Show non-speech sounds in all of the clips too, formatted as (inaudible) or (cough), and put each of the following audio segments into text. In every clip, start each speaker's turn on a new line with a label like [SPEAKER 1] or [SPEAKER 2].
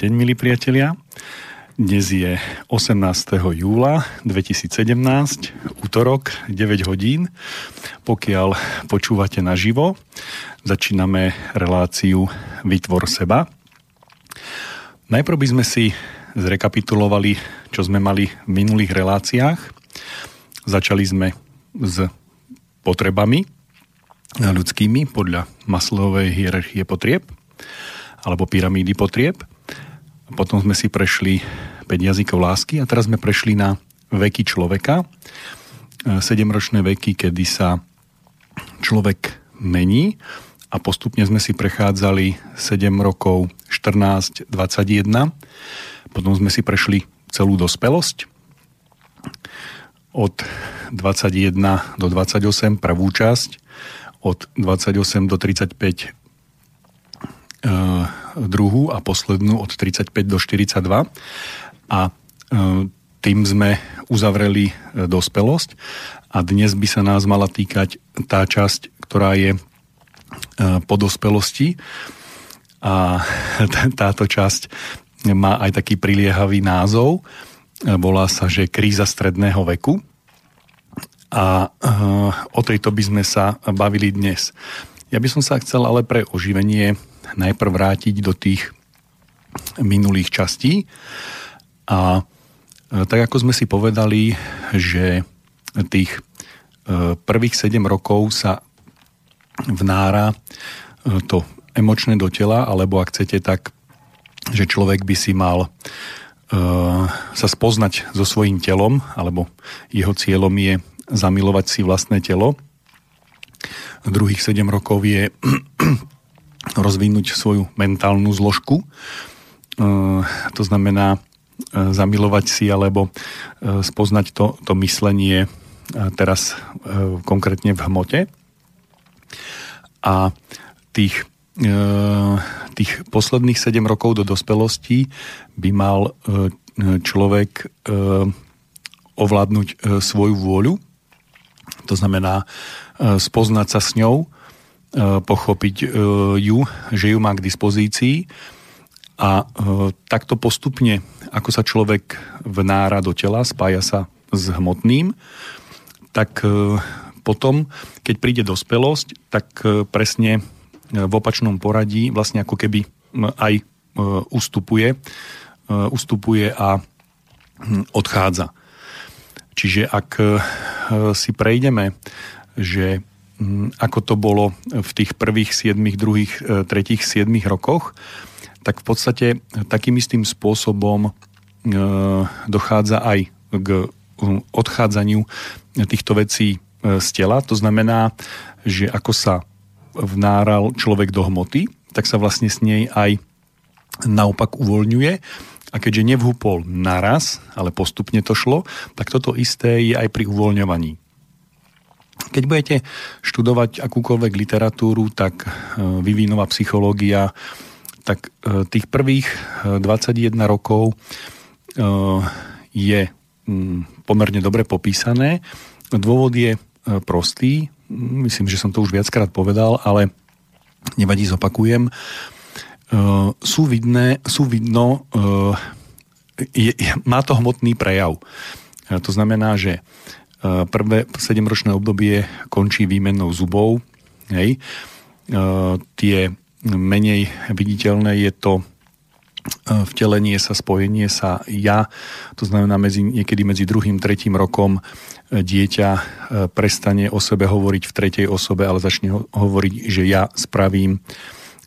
[SPEAKER 1] Deň, milí priatelia. Dnes je 18. júla 2017, útorok, 9 hodín. Pokiaľ počúvate naživo, začíname reláciu Vytvor seba. Najprv by sme si zrekapitulovali, čo sme mali v minulých reláciách. Začali sme s potrebami ľudskými podľa maslovej hierarchie potrieb alebo pyramídy potrieb. Potom sme si prešli 5 jazykov lásky a teraz sme prešli na veky človeka. 7-ročné veky, kedy sa človek mení a postupne sme si prechádzali 7 rokov 14, 21. Potom sme si prešli celú dospelosť. Od 21 do 28 prvú časť, od 28 do 35 druhú a poslednú od 35 do 42 a e, tým sme uzavreli e, dospelosť. A dnes by sa nás mala týkať tá časť, ktorá je e, po dospelosti. A (laughs) táto časť má aj taký priliehavý názov, volá sa, že kríza stredného veku. A o tejto by sme sa bavili dnes. Ja by som sa chcel ale pre oživenie najprv vrátiť do tých minulých častí. A e, tak ako sme si povedali, že tých e, prvých 7 rokov sa vnára e, to emočné do tela, alebo ak chcete tak, že človek by si mal sa spoznať so svojím telom, alebo jeho cieľom je zamilovať si vlastné telo. Druhých 7 rokov je rozvinúť svoju mentálnu zložku. E, to znamená e, zamilovať si alebo e, spoznať to, to myslenie teraz konkrétne v hmote. A tých, tých posledných 7 rokov do dospelosti by mal človek ovládnuť svoju vôľu, to znamená spoznať sa s ňou, pochopiť e, ju, že ju má k dispozícii a e, takto postupne, ako sa človek vnára do tela, spája sa s hmotným, tak potom, keď príde dospelosť, tak presne v opačnom poradí vlastne ako keby aj ustupuje, ustupuje a hm, odchádza. Čiže ak si prejdeme, že ako to bolo v tých prvých 7, druhých, e, tretích 7 rokoch, tak v podstate takým istým spôsobom e, dochádza aj k um, odchádzaniu týchto vecí e, z tela. To znamená, že ako sa vnáral človek do hmoty, tak sa vlastne s nej aj naopak uvoľňuje. A keďže nevhúpol naraz, ale postupne to šlo, tak toto isté je aj pri uvoľňovaní. Keď budete študovať akúkoľvek literatúru, tak e, vyvínová psychológia, tak e, tých prvých 21 e, rokov je mm, pomerne dobre popísané. Dôvod je prostý, myslím, že som to už viackrát povedal, ale nevadí, zopakujem. Sú, vidné, sú vidno, je, má to hmotný prejav. To znamená, že Prvé 7-ročné obdobie končí výmenou zubov. Hej. Tie menej viditeľné je to vtelenie sa, spojenie sa ja, to znamená medzi, niekedy medzi druhým, tretím rokom dieťa prestane o sebe hovoriť v tretej osobe, ale začne hovoriť, že ja spravím,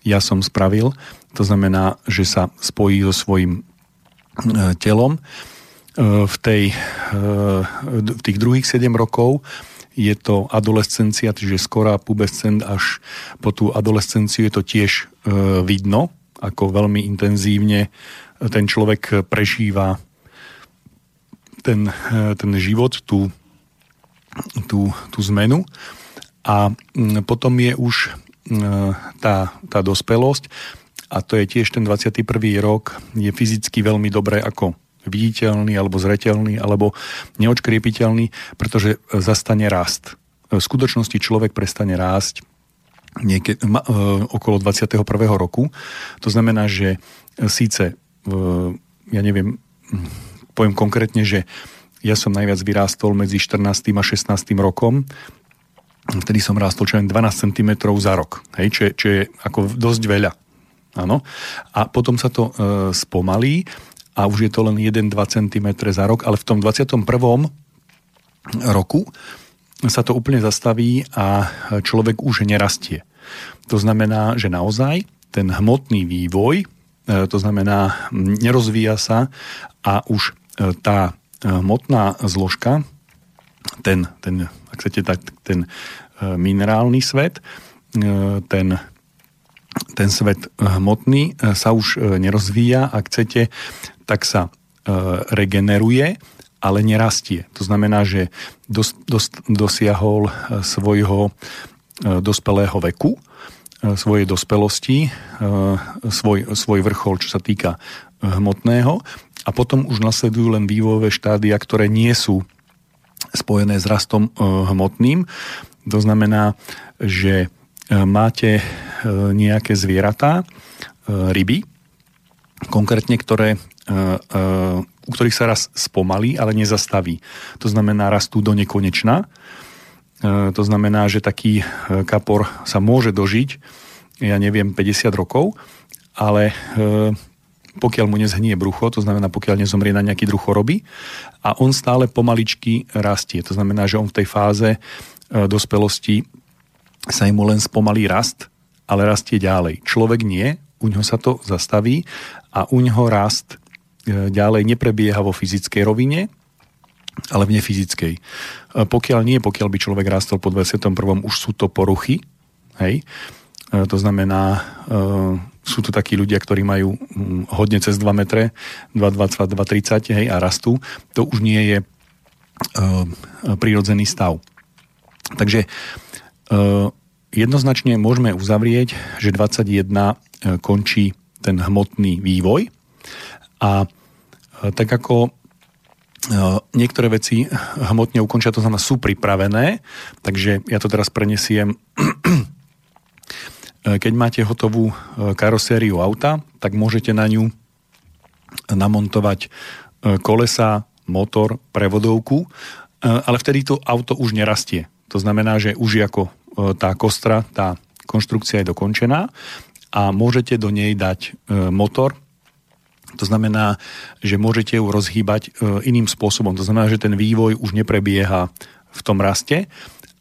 [SPEAKER 1] ja som spravil. To znamená, že sa spojí so svojím telom E, v, tej, e, v tých druhých 7 rokov je to adolescencia, čiže skorá pubescent až po tú adolescenciu je to tiež e, vidno, ako veľmi intenzívne ten človek prežíva ten, ten život, tú, tú, tú zmenu. A potom je už tá, tá dospelosť a to je tiež ten 21. rok, je fyzicky veľmi dobré ako viditeľný alebo zreteľný alebo neočkriepiteľný, pretože zastane rast. V skutočnosti človek prestane rásť nieke, ma, okolo 21. roku. To znamená, že síce, ja neviem, poviem konkrétne, že ja som najviac vyrástol medzi 14. a 16. rokom, vtedy som rástol čo len 12 cm za rok, hej, čo, je, čo je ako dosť veľa. Áno. A potom sa to e, spomalí a už je to len 1-2 cm za rok, ale v tom 21. roku sa to úplne zastaví a človek už nerastie. To znamená, že naozaj ten hmotný vývoj, e, to znamená, nerozvíja sa a už e, tá e, hmotná zložka, ten, ten ak chcete, tak ten minerálny svet, ten, ten svet hmotný sa už nerozvíja, ak chcete, tak sa regeneruje ale nerastie. To znamená, že dos, dos, dosiahol e, svojho e, dospelého veku, e, svojej dospelosti, svoj, svoj vrchol, čo sa týka hmotného a potom už nasledujú len vývojové štádia, ktoré nie sú spojené s rastom hmotným. To znamená, že máte nejaké zvieratá, ryby, konkrétne, ktoré u ktorých sa raz spomalí, ale nezastaví. To znamená, rastú do nekonečna. E, to znamená, že taký e, kapor sa môže dožiť, ja neviem, 50 rokov, ale e, pokiaľ mu nezhnie brucho, to znamená, pokiaľ nezomrie na nejaký druh choroby a on stále pomaličky rastie. To znamená, že on v tej fáze dospelosti sa mu len spomalí rast, ale rastie ďalej. Človek nie, u ňoho sa to zastaví a u ňoho rast E, ďalej neprebieha vo fyzickej rovine, ale v nefyzickej. E, pokiaľ nie, pokiaľ by človek rastol po 21. už sú to poruchy, hej, e, to znamená, sú to takí ľudia, ktorí majú hm, hodne cez 2 metre, 2,20, 2,30 hej, a rastú. To už nie je prírodzený stav. Takže jednoznačne môžeme uzavrieť, že 21 končí ten hmotný vývoj a e, tak ako e, niektoré veci hmotne ukončia, to znamená sú pripravené, takže ja to teraz prenesiem (clears throat) e, keď máte hotovú karosériu auta, tak môžete na ňu namontovať kolesa, motor, prevodovku, ale vtedy to auto už nerastie. To znamená, že už ako tá kostra, tá konštrukcia je dokončená a môžete do nej dať motor, to znamená, že môžete ju rozhýbať e, iným spôsobom. To znamená, že ten vývoj už neprebieha v tom raste,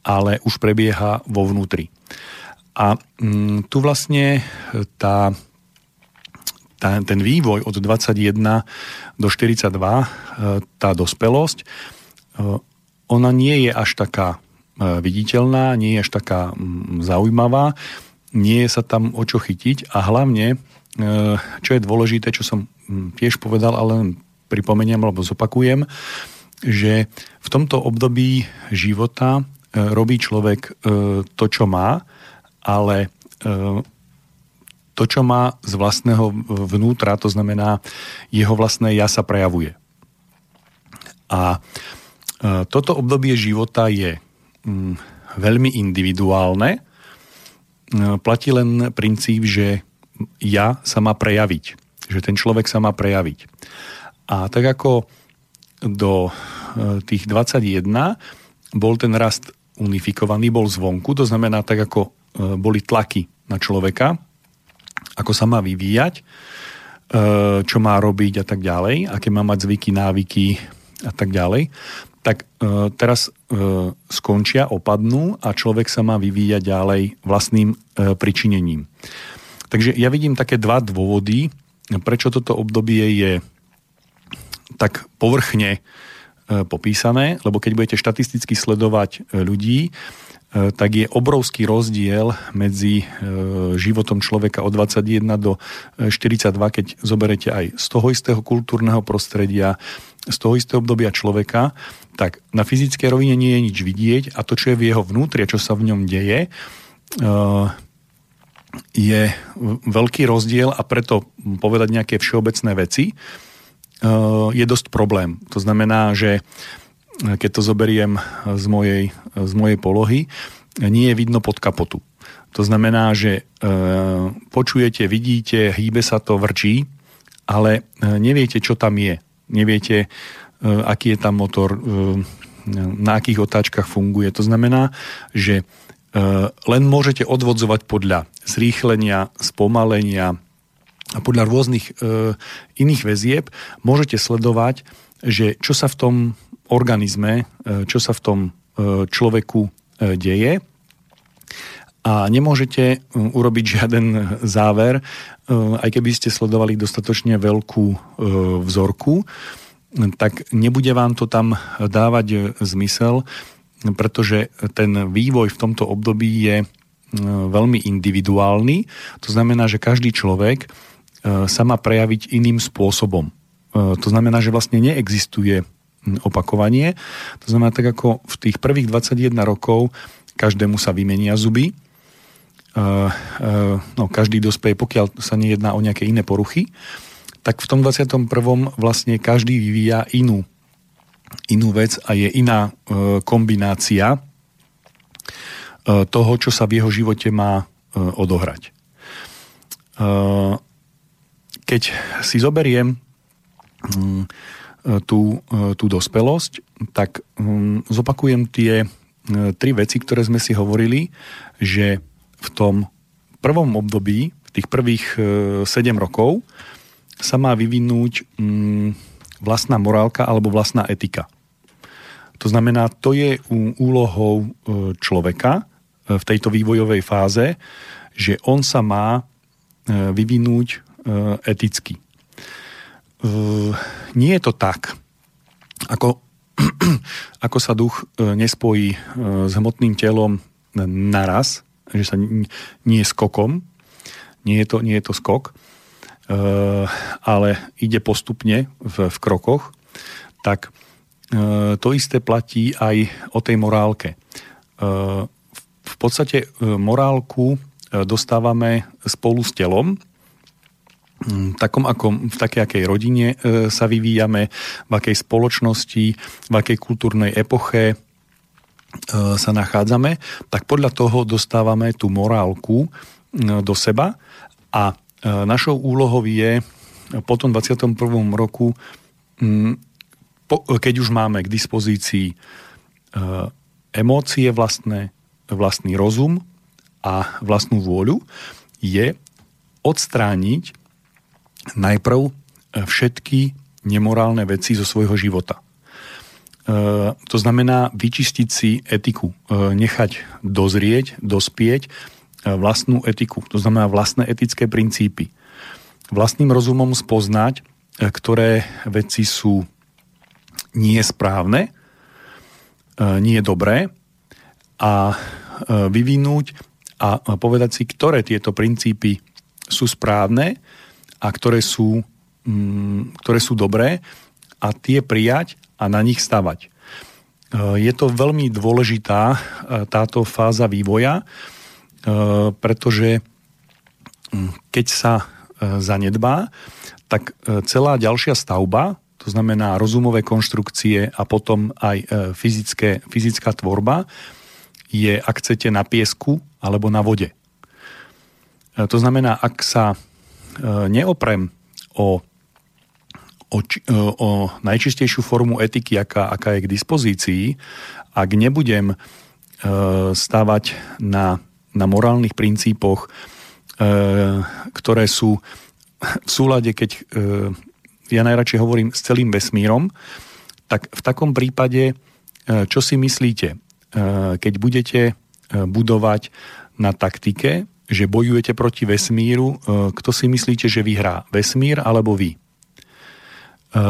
[SPEAKER 1] ale už prebieha vo vnútri. A mm, tu vlastne tá, tá, ten vývoj od 21 do 42, e, tá dospelosť, e, ona nie je až taká viditeľná, nie je až taká mm, zaujímavá, nie je sa tam o čo chytiť a hlavne, čo je dôležité, čo som Mm, tiež povedal, ale len pripomeniem alebo zopakujem, že v tomto období života e, robí človek e, to, čo má, ale e, to, čo má z vlastného vnútra, to znamená, jeho vlastné ja sa prejavuje. A toto obdobie života je mm, veľmi individuálne. Platí len princíp, že ja sa má prejaviť že ten človek sa má prejaviť. A tak ako do e, tých 21 bol ten rast unifikovaný, bol zvonku, to znamená tak ako e, boli tlaky na človeka, ako sa má vyvíjať, e, čo má robiť a tak ďalej, aké má mať zvyky, návyky a tak ďalej, tak teraz skončia, opadnú a človek sa má vyvíjať ďalej vlastným pričinením. Takže ja vidím také dva dôvody, prečo toto obdobie je tak povrchne e, popísané, lebo keď budete štatisticky sledovať e, ľudí, e, tak je obrovský rozdiel medzi životom človeka od 21 do 42, keď zoberete aj z toho istého kultúrneho prostredia, z toho istého obdobia človeka, tak na fyzickej rovine nie je nič vidieť a to, čo je v jeho vnútri, čo sa v ňom deje, je veľký rozdiel a preto povedať nejaké všeobecné veci e, je dosť problém. To znamená, že keď to zoberiem z mojej, z mojej polohy, nie je vidno pod kapotu. To znamená, že počujete, vidíte, hýbe sa to, vrčí, ale neviete, čo tam je. Neviete, aký je tam motor, na akých otáčkach funguje. To znamená, že len môžete odvodzovať podľa zrýchlenia, spomalenia a podľa rôznych iných väzieb. Môžete sledovať, že čo sa v tom organizme, e, čo sa v tom človeku deje. A nemôžete urobiť (laughs) žiaden záver, aj keby ste sledovali dostatočne veľkú vzorku, tak nebude vám to tam dávať zmysel, pretože ten vývoj v tomto období je veľmi individuálny. To znamená, že každý človek sa má prejaviť iným spôsobom. To znamená, že vlastne neexistuje opakovanie. To znamená, tak ako v tých prvých 21 rokov každému sa vymenia zuby, no, každý dospeje, pokiaľ sa nejedná o nejaké iné poruchy, tak v tom 21. vlastne každý vyvíja inú, inú vec a je iná uh, kombinácia uh, toho, čo sa v jeho živote má uh, odohrať. Keď si zoberiem E, tú, e, tú dospelosť, tak um, zopakujem tie tri veci, ktoré sme si hovorili, že v tom prvom období, v tých prvých uh, 7 rokov, sa má vyvinúť um, vlastná morálka alebo vlastná etika. To znamená, to je úlohou človeka v tejto vývojovej fáze, že on sa má vyvinúť eticky. Nie je to tak, ako, (clears throat) ako sa duch e, nespojí e, s hmotným telom naraz, že sa nie je skokom, nie je to, nie je to skok, e, ale ide postupne v, v krokoch, tak to isté platí aj o tej morálke. V podstate morálku dostávame spolu s telom, Mm, takom ako, v takej akej rodine sa vyvíjame, v akej spoločnosti, v akej kultúrnej epoche sa nachádzame, tak podľa toho dostávame tú morálku e, do seba a našou úlohou je po tom 21. roku, mm, keď už máme k dispozícii emócie vlastné, vlastný rozum a vlastnú vôľu, je odstrániť najprv všetky nemorálne veci zo svojho života. To znamená vyčistiť si etiku, nechať dozrieť, dospieť vlastnú etiku, to znamená vlastné etické princípy. Vlastným rozumom spoznať, ktoré veci sú nie správne, nie dobré a vyvinúť a povedať si, ktoré tieto princípy sú správne a ktoré sú, mm, ktoré sú dobré a tie prijať a na nich stavať. E, je to veľmi dôležitá e, táto fáza vývoja, e, pretože mm, keď sa zanedbá, tak celá ďalšia stavba, to znamená rozumové konštrukcie a potom aj fyzické, fyzická tvorba, je, ak chcete, na piesku alebo na vode. To znamená, ak sa neoprem o, o, o najčistejšiu formu etiky, aká, aká je k dispozícii, ak nebudem stavať na, na morálnych princípoch, ktoré sú v súlade, keď ja najradšej hovorím s celým vesmírom, tak v takom prípade, čo si myslíte, keď budete budovať na taktike, že bojujete proti vesmíru, e, kto si myslíte, že vyhrá? Vesmír alebo vy? E,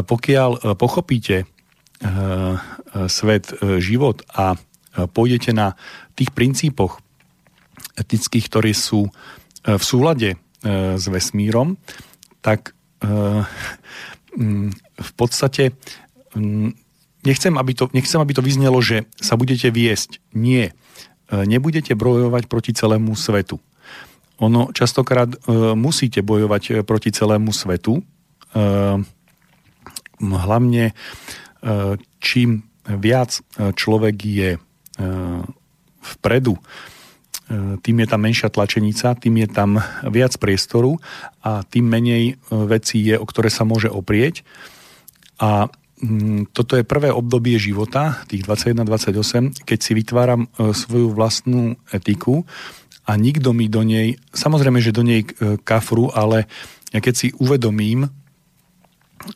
[SPEAKER 1] pokiaľ e, pochopíte svet, život a pôjdete na tých princípoch etických, ktoré sú v súlade s vesmírom, tak v podstate nechcem aby, to, nechcem, aby to vyznelo, že sa budete viesť. Nie. Nebudete brojovať proti celému svetu ono častokrát e, musíte bojovať e, proti celému svetu. E, hlavne e, čím viac e, človek je e, vpredu, e, tým je tam menšia tlačenica, tým je tam viac priestoru a tým menej vecí je, o ktoré sa môže oprieť. A mm, toto je prvé obdobie života, tých 21-28, keď si vytváram svoju vlastnú etiku a nikto mi do nej, samozrejme, že do nej kafru, ale ja keď si uvedomím,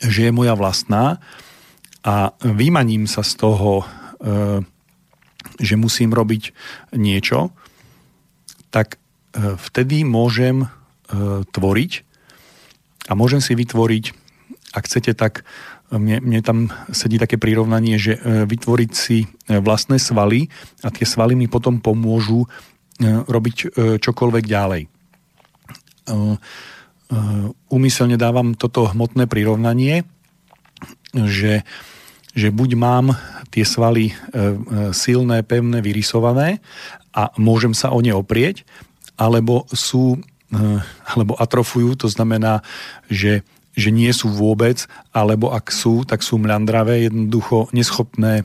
[SPEAKER 1] že je moja vlastná a vymaním sa z toho že musím robiť niečo, tak e, vtedy môžem e, tvoriť a môžem si vytvoriť, ak chcete, tak e, mne, mne tam sedí také prirovnanie, že vytvoriť si vlastné svaly a tie svaly mi potom pomôžu robiť čokoľvek ďalej. Úmyselne dávam toto hmotné prirovnanie, že že buď mám tie svaly silné, pevné, vyrysované a môžem sa o ne oprieť, alebo sú e, alebo atrofujú, to znamená, že, že nie sú vôbec, alebo ak sú, tak sú mľandravé, jednoducho neschopné,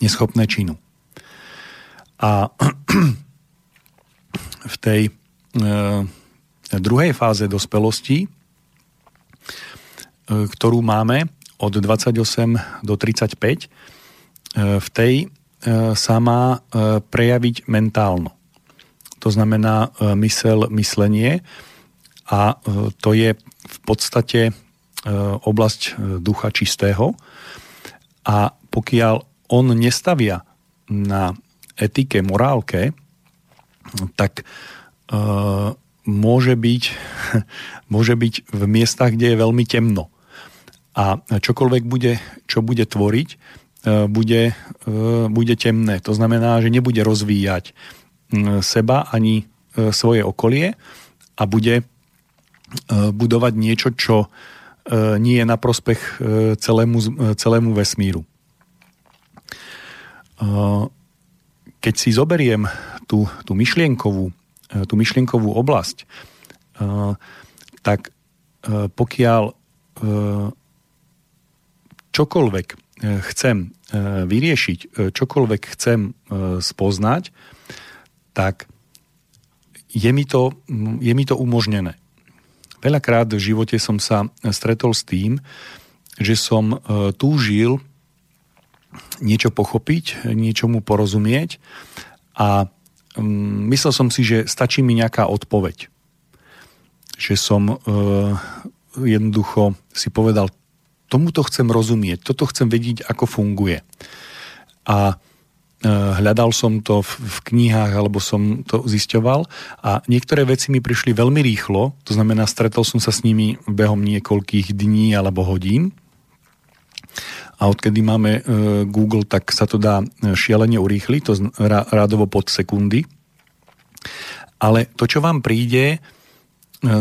[SPEAKER 1] neschopné činu. A (clears throat) v tej e, druhej fáze dospelosti, e, ktorú máme, od 28 do 35, e, v tej sa má e, prejaviť mentálno. To znamená mysel, myslenie. A to je v podstate oblasť ducha čistého. A pokiaľ on nestavia na etike, morálke, tak môže byť, (laughs) môže byť v miestach, kde je veľmi temno. A čokoľvek bude, čo bude tvoriť, e, bude, e, bude temné. To znamená, že nebude rozvíjať seba ani e, svoje okolie a bude budovať niečo, čo nie je na prospech celému, celému vesmíru. Keď si zoberiem tú, tú, myšlienkovú, tú myšlienkovú oblasť, tak pokiaľ čokoľvek e, chcem e, vyriešiť, e, čokoľvek chcem spoznať, tak je mi to, je mi to umožnené. Veľakrát v živote som sa stretol s tým, že som túžil niečo pochopiť, niečomu porozumieť a myslel som si, že stačí mi nejaká odpoveď. Že som jednoducho si povedal, tomuto chcem rozumieť, toto chcem vedieť, ako funguje. A e, hľadal som to v, knihách, alebo som to zisťoval a niektoré veci mi prišli veľmi rýchlo, to znamená, stretol som sa s nimi behom niekoľkých dní alebo hodín a odkedy máme e, Google, tak sa to dá e, šialene urýchliť, to rádovo pod sekundy. Ale to, čo vám príde,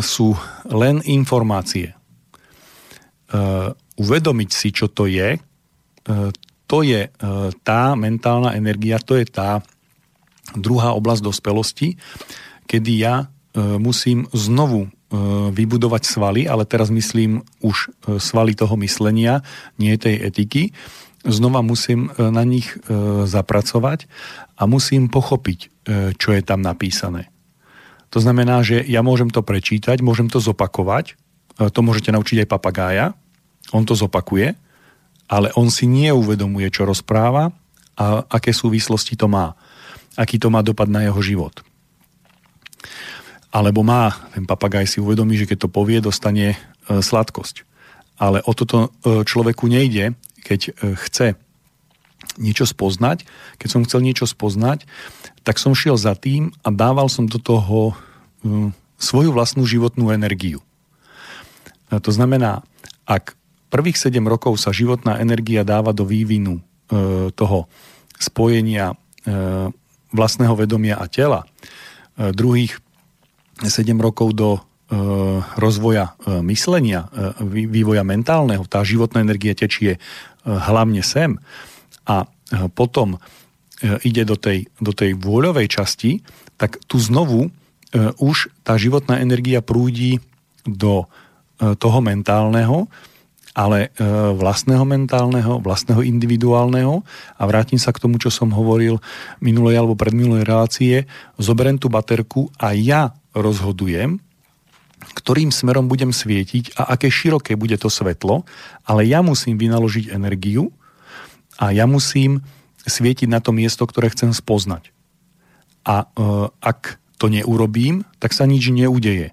[SPEAKER 1] sú len informácie uvedomiť si, čo to je, e, to je e, tá mentálna energia, to je tá druhá oblasť dospelosti, kedy ja e, musím znovu vybudovať svaly, ale teraz myslím už svaly toho myslenia, nie tej etiky. Znova musím na nich zapracovať a musím pochopiť, čo je tam napísané. To znamená, že ja môžem to prečítať, môžem to zopakovať, to môžete naučiť aj papagája, on to zopakuje, ale on si neuvedomuje, čo rozpráva a aké súvislosti to má. Aký to má dopad na jeho život. Alebo má, ten papagaj si uvedomí, že keď to povie, dostane e, sladkosť. Ale o toto e, človeku nejde, keď e, chce niečo spoznať. Keď som chcel niečo spoznať, tak som šiel za tým a dával som do toho svoju vlastnú životnú energiu. To znamená, ak prvých 7 rokov sa životná energia dáva do vývinu e, toho spojenia e, vlastného vedomia a tela. E, druhých 7 rokov do e, rozvoja e, myslenia, e, vývoja mentálneho. Tá životná energia tečie e, hlavne sem. A e, potom e, ide do tej, do tej vôľovej časti, tak tu znovu e, už tá životná energia prúdi do e, toho mentálneho, ale e, vlastného mentálneho, vlastného individuálneho a vrátim sa k tomu, čo som hovoril minulej alebo predminulej relácie, zoberiem tú baterku a ja rozhodujem, ktorým smerom budem svietiť a aké široké bude to svetlo, ale ja musím vynaložiť energiu a ja musím svietiť na to miesto, ktoré chcem spoznať. A e, ak to neurobím, tak sa nič neudeje.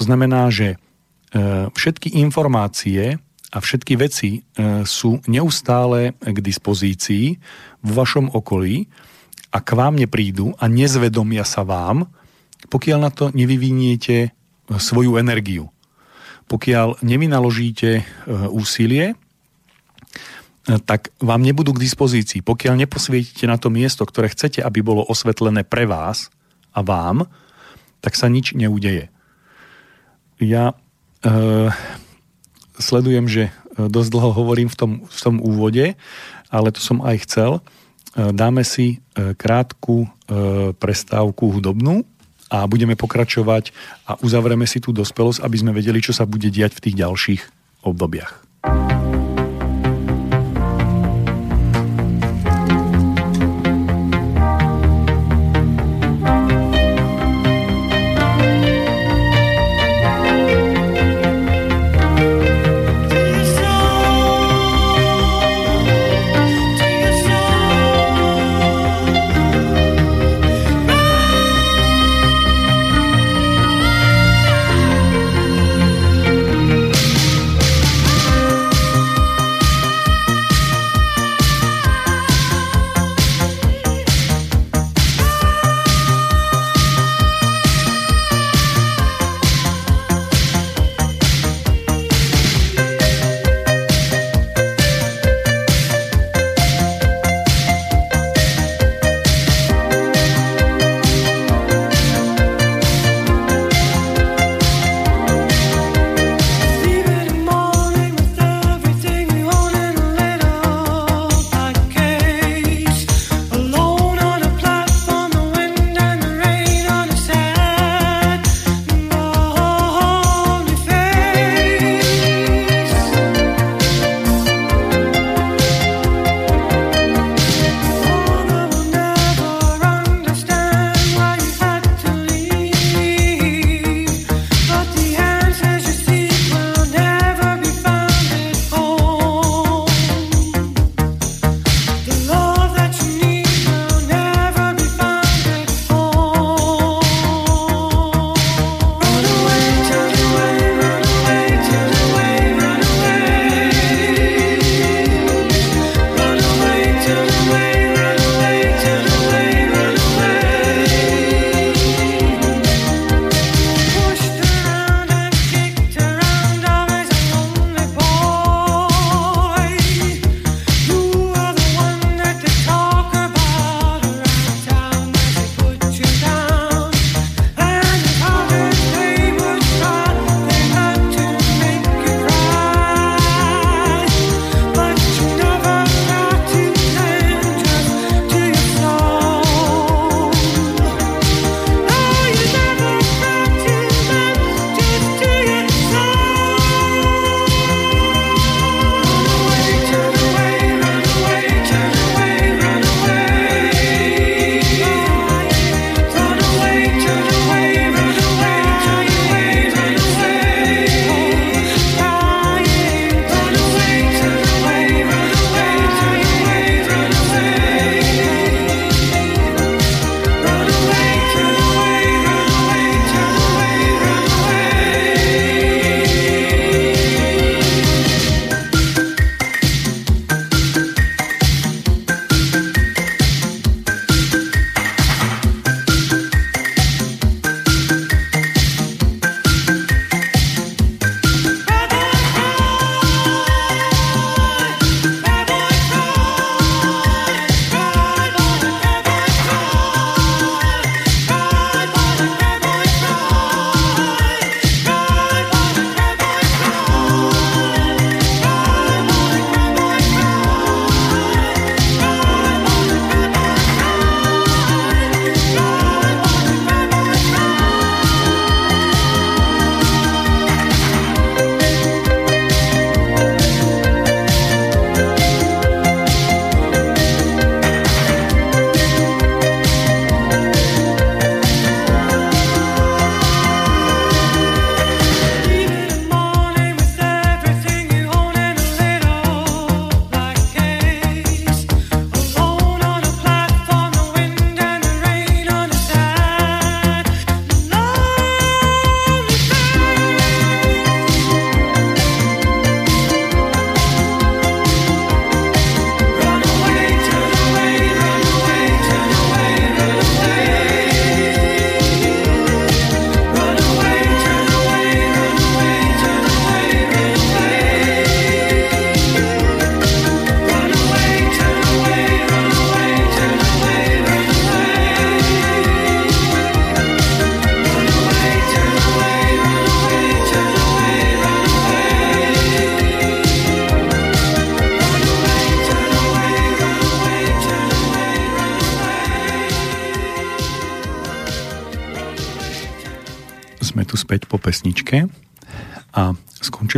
[SPEAKER 1] To znamená, že e, všetky informácie a všetky veci e, sú neustále k dispozícii vo vašom okolí a k vám neprídu a nezvedomia sa vám, pokiaľ na to nevyviniete svoju energiu. Pokiaľ nevynaložíte úsilie, tak vám nebudú k dispozícii. Pokiaľ neposvietite na to miesto, ktoré chcete, aby bolo osvetlené pre vás a vám, tak sa nič neudeje. Ja e, sledujem, že dosť dlho hovorím v tom, v tom úvode, ale to som aj chcel. E, dáme si e, krátku e, prestávku hudobnú a budeme pokračovať a uzavrieme si tú dospelosť, aby sme vedeli, čo sa bude diať v tých ďalších obdobiach.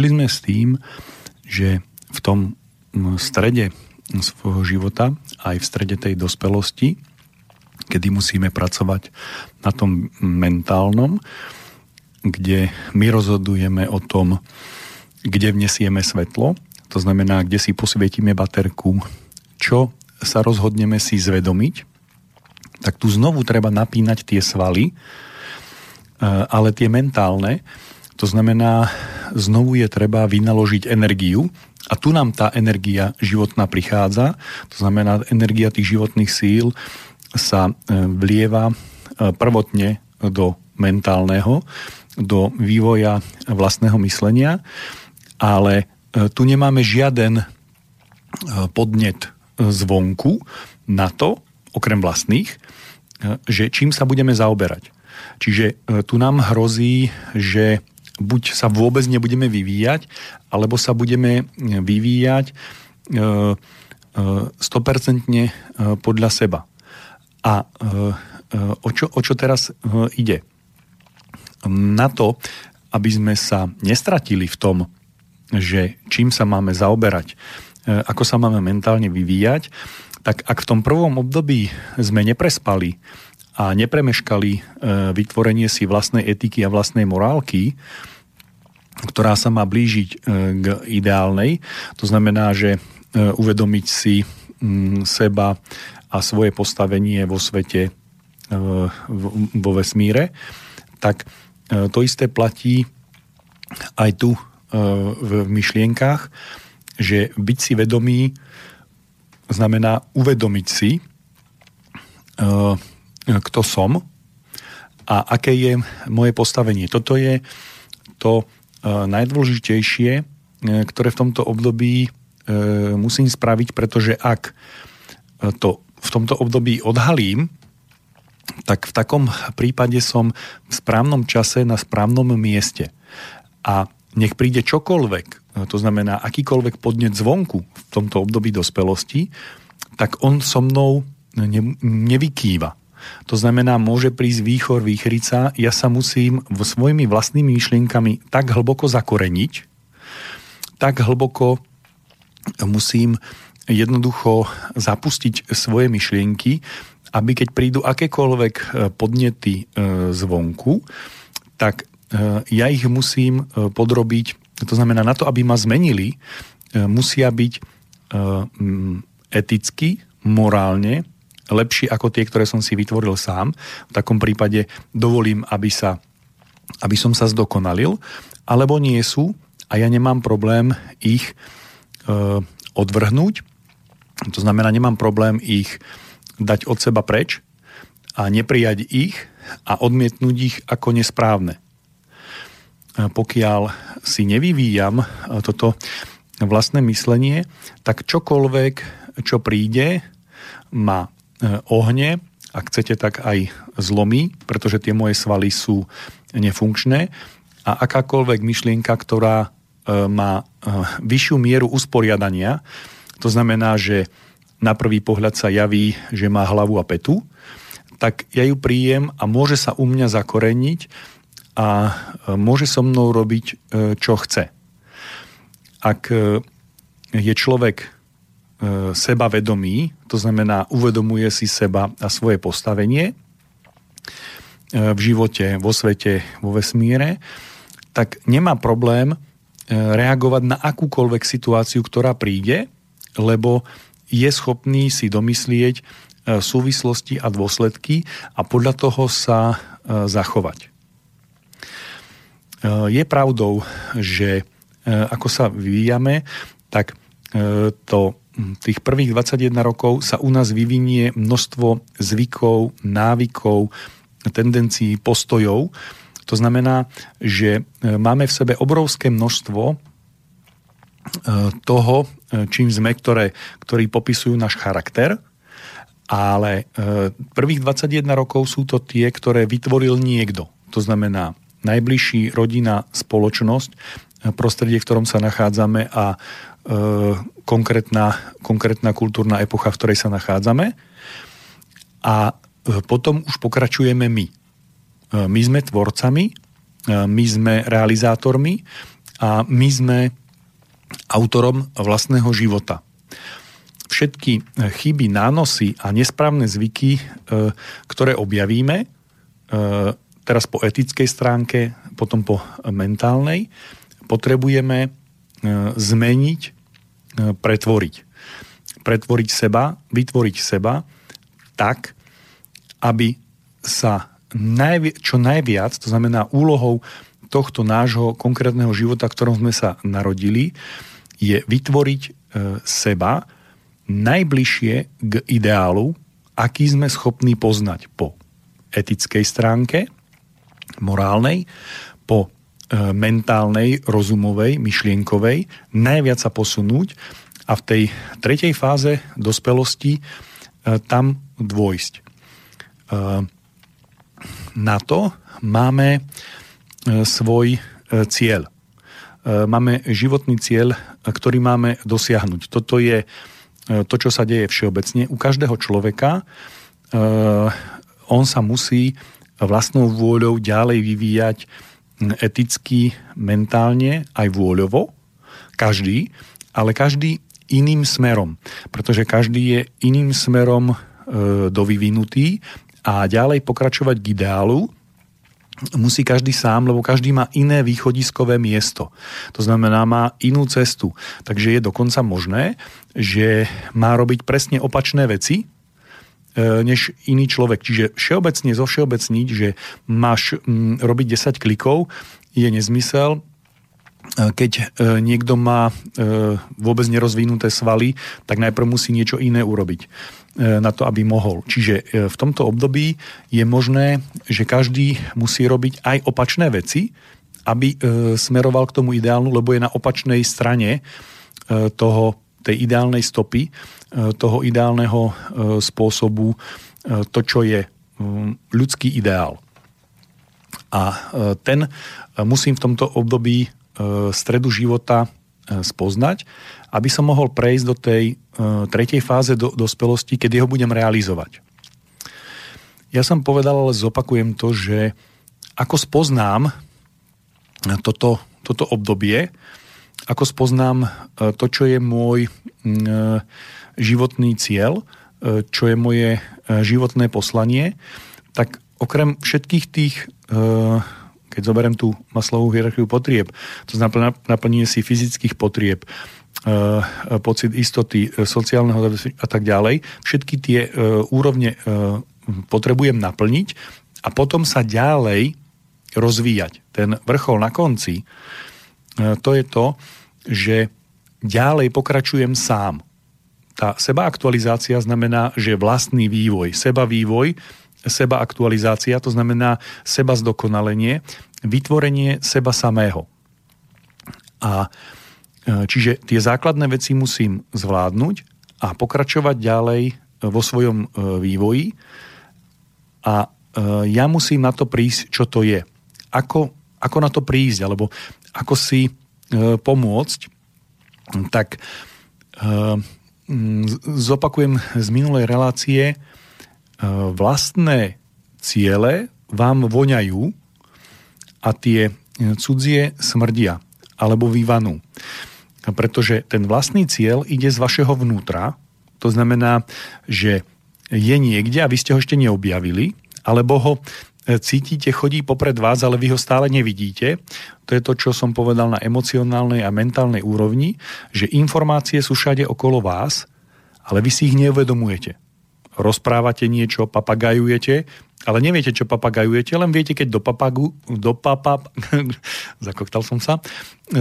[SPEAKER 1] Skončili sme s tým, že v tom strede svojho života, aj v strede tej dospelosti, kedy musíme pracovať na tom mentálnom, kde my rozhodujeme o tom, kde vnesieme svetlo, to znamená, kde si posvietime baterku, čo sa rozhodneme si zvedomiť, tak tu znovu treba napínať tie svaly, e, ale tie mentálne, to znamená, znovu je treba vynaložiť energiu a tu nám tá energia životná prichádza, to znamená, energia tých životných síl sa e, vlieva e, prvotne do mentálneho, do vývoja vlastného myslenia, ale tu nemáme žiaden podnet zvonku na to, okrem vlastných, že čím sa budeme zaoberať. Čiže e, tu nám hrozí, že buď sa vôbec nebudeme vyvíjať, alebo sa budeme vyvíjať 100% e, e, podľa seba. A o čo, o čo teraz ide? Na to, aby sme sa nestratili v tom, že čím sa máme zaoberať, ako sa máme mentálne vyvíjať, tak ak v tom prvom období sme neprespali a nepremeškali vytvorenie si vlastnej etiky a vlastnej morálky, ktorá sa má blížiť e, k ideálnej, to znamená, že e, uvedomiť si seba a svoje postavenie vo svete, vo vesmíre, tak to isté platí aj tu v myšlienkach, že byť si vedomý znamená uvedomiť si, e, kto som a aké je moje postavenie. Toto je to e, najdôležitejšie, e, ktoré v tomto období musím spraviť, pretože ak to v tomto období odhalím, tak v takom prípade som v správnom čase na správnom mieste. A nech príde čokoľvek, to znamená akýkoľvek podnet zvonku v tomto období dospelosti, tak on so mnou ne, nevykýva. To znamená, môže prísť výchor, výchrica, ja sa musím vo svojimi vlastnými myšlienkami tak hlboko zakoreniť, tak hlboko musím jednoducho zapustiť svoje myšlienky, aby keď prídu akékoľvek e, podnety e, zvonku, tak e, ja ich musím podrobiť. To znamená, na to, aby ma zmenili, musia byť eticky, morálne lepší ako tie, ktoré som si vytvoril sám. V takom prípade dovolím, aby, sa, aby som sa zdokonalil, alebo nie sú a ja nemám problém ich e, odvrhnúť. To znamená, nemám problém ich dať od seba preč a neprijať ich a odmietnúť ich ako nesprávne pokiaľ si nevyvíjam toto vlastné myslenie, tak čokoľvek, čo príde, ma ohne, ak chcete, tak aj zlomí, pretože tie moje svaly sú nefunkčné a akákoľvek myšlienka, ktorá má vyššiu mieru usporiadania, to znamená, že na prvý pohľad sa javí, že má hlavu a petu, tak ja ju príjem a môže sa u mňa zakoreniť a môže so mnou robiť, čo chce. Ak je človek sebavedomý, to znamená uvedomuje si seba a svoje postavenie v živote, vo svete, vo vesmíre, tak nemá problém reagovať na akúkoľvek situáciu, ktorá príde, lebo je schopný si domyslieť súvislosti a dôsledky a podľa toho sa zachovať. Je pravdou, že ako sa vyvíjame, tak to tých prvých 21 rokov sa u nás vyvinie množstvo zvykov, návykov, tendencií, postojov. To znamená, že máme v sebe obrovské množstvo toho, čím sme, ktoré, ktorí popisujú náš charakter, ale prvých 21 rokov sú to tie, ktoré vytvoril niekto. To znamená najbližší rodina, spoločnosť, prostredie, v ktorom sa nachádzame a e, konkrétna, konkrétna kultúrna epocha, v ktorej sa nachádzame. A e, potom už pokračujeme my. E, my sme tvorcami my sme realizátormi a my sme autorom vlastného života. Všetky chyby, nánosy a nesprávne zvyky, ktoré objavíme, teraz po etickej stránke, potom po mentálnej, potrebujeme zmeniť, pretvoriť. Pretvoriť seba, vytvoriť seba tak, aby sa najvi- čo najviac, to znamená úlohou tohto nášho konkrétneho života, v ktorom sme sa narodili, je vytvoriť e, seba najbližšie k ideálu, aký sme schopní poznať po etickej stránke, morálnej, e, mentálnej, rozumovej, myšlienkovej, najviac sa posunúť a v tej tretej fáze dospelosti e, tam dôjsť. E, na to máme e, svoj e, cieľ. E, máme životný cieľ, ktorý máme dosiahnuť. Toto je to, čo sa deje všeobecne. U každého človeka on sa musí vlastnou vôľou ďalej vyvíjať eticky, mentálne, aj vôľovo. Každý, ale každý iným smerom. Pretože každý je iným smerom dovyvinutý a ďalej pokračovať k ideálu, musí každý sám, lebo každý má iné východiskové miesto. To znamená, má inú cestu. Takže je dokonca možné, že má robiť presne opačné veci, e, než iný človek. Čiže všeobecne zo že máš robiť 10 klikov, je nezmysel, E, keď e, niekto má e, vôbec nerozvinuté svaly, tak najprv musí niečo iné urobiť na to, aby mohol. Čiže v tomto období je možné, že každý musí robiť aj opačné veci, aby smeroval k tomu ideálnu, lebo je na opačnej strane toho, tej ideálnej stopy, toho ideálneho spôsobu, to, čo je ľudský ideál. A ten musím v tomto období E, stredu života e, spoznať, aby som mohol prejsť do tej e, tretej fáze do, dospelosti, kedy ho budem realizovať. Ja som povedal, ale zopakujem to, že ako spoznám toto, toto obdobie, ako spoznám to, čo je môj životný cieľ, čo je moje životné poslanie, tak okrem všetkých tých keď zoberiem tú maslovú hierarchiu potrieb, to znamená naplnenie si fyzických potrieb, e, pocit istoty, e, sociálneho a tak ďalej, všetky tie e, úrovne potrebujem naplniť a potom sa ďalej rozvíjať. Ten vrchol na konci, to je to, že ďalej pokračujem sám. Tá seba aktualizácia znamená, že vlastný vývoj, seba vývoj seba aktualizácia, to znamená seba zdokonalenie, vytvorenie seba samého. A e, čiže tie základné veci musím zvládnuť a pokračovať ďalej vo svojom e, vývoji a e, ja musím na to prísť, čo to je. Ako, ako na to prísť, alebo ako si pomôcť, tak zopakujem z minulej relácie, vlastné ciele vám voňajú a tie cudzie smrdia alebo vyvanú. Pretože ten vlastný cieľ ide z vašeho vnútra, to znamená, že je niekde a vy ste ho ešte neobjavili, alebo ho e, cítite, chodí popred vás, ale vy ho stále nevidíte. To je to, čo som povedal na emocionálnej a mentálnej úrovni, že informácie sú všade okolo vás, ale vy si ich neuvedomujete rozprávate niečo, papagajujete, ale neviete, čo papagajujete, len viete, keď do papagu, do papa, (laughs) zakoktal som sa,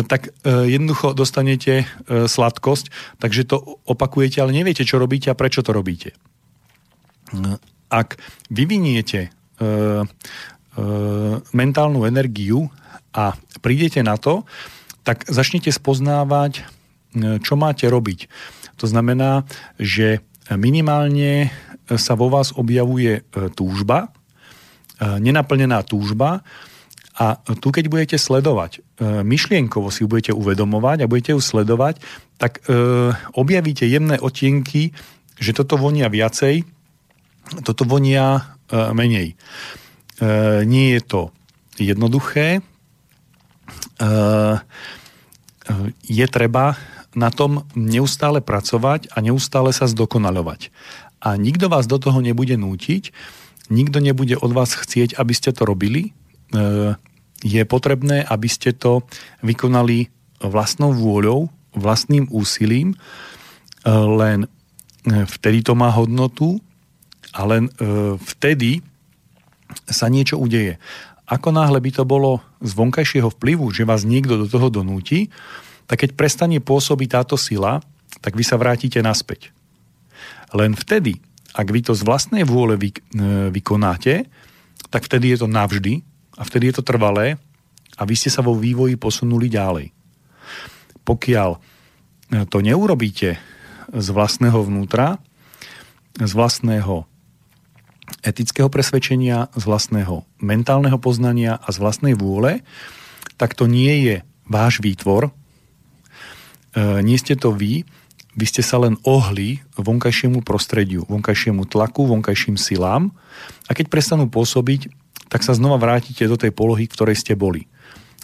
[SPEAKER 1] tak e, jednoducho dostanete e, sladkosť, takže to opakujete, ale neviete, čo robíte a prečo to robíte. Ak vyviniete e, mentálnu energiu a prídete na to, tak začnete spoznávať, čo máte robiť. To znamená, že minimálne sa vo vás objavuje e, túžba, e, nenaplnená túžba a tu keď budete sledovať, e, myšlienkovo si ju budete uvedomovať a budete ju sledovať, tak objavíte jemné otienky, že toto vonia viacej, toto vonia menej. Nie je to jednoduché, je treba na tom neustále pracovať a neustále sa zdokonaľovať. A nikto vás do toho nebude nútiť, nikto nebude od vás chcieť, aby ste to robili. Je potrebné, aby ste to vykonali vlastnou vôľou, vlastným úsilím, len vtedy to má hodnotu a len vtedy sa niečo udeje. Ako náhle by to bolo z vonkajšieho vplyvu, že vás niekto do toho donúti, tak keď prestane pôsobiť táto sila, tak vy sa vrátite naspäť. Len vtedy, ak vy to z vlastnej vôle vy, e, vykonáte, tak vtedy je to navždy a vtedy je to trvalé a vy ste sa vo vývoji posunuli ďalej. Pokiaľ e, to neurobíte z vlastného vnútra, z vlastného etického presvedčenia, z vlastného mentálneho poznania a z vlastnej vôle, tak to nie je váš výtvor, e, nie ste to vy, vy ste sa len ohli vonkajšiemu prostrediu, vonkajšiemu tlaku, vonkajším silám a keď prestanú pôsobiť, tak sa znova vrátite do tej polohy, v ktorej ste boli.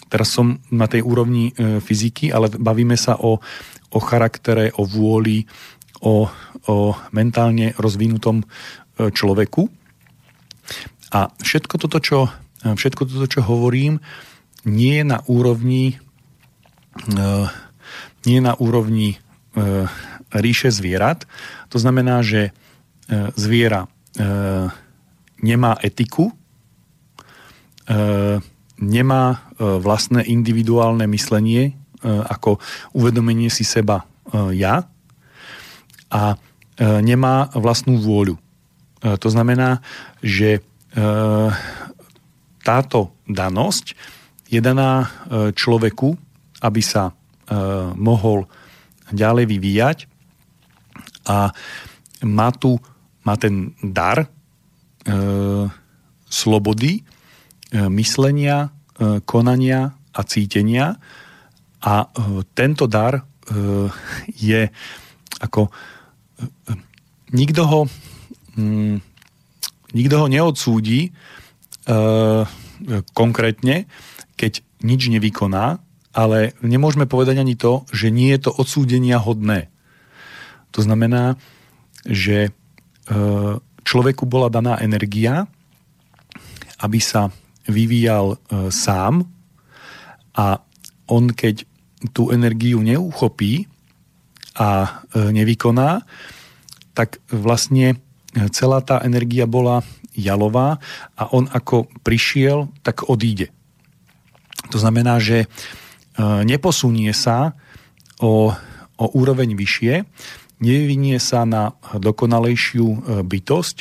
[SPEAKER 1] Teraz som na tej úrovni e, fyziky, ale bavíme sa o, o charaktere, o vôli, o, o mentálne rozvinutom e, človeku. A všetko toto, čo, všetko toto, čo hovorím, nie je na úrovni e, nie je na úrovni e, ríše zvierat. To znamená, že e, zviera nemá etiku, nemá vlastné individuálne myslenie ako uvedomenie si seba ja a nemá vlastnú vôľu. To znamená, že táto danosť je daná eh, človeku, aby sa eh, mohol ďalej vyvíjať. A má tu má ten dar e, slobody, e, myslenia, e, konania a cítenia. A e, tento dar e, je ako e, nikto ho mm, nikto ho neodsúdi e, konkrétne, keď nič nevykoná, ale nemôžeme povedať ani to, že nie je to odsúdenia hodné. To znamená, že e, človeku bola daná energia, aby sa vyvíjal e, sám a on keď tú energiu neuchopí a e, nevykoná, tak vlastne celá tá energia bola jalová a on ako prišiel, tak odíde. To znamená, že e, neposunie sa o, o úroveň vyššie, nevyvinie sa na dokonalejšiu e, bytosť,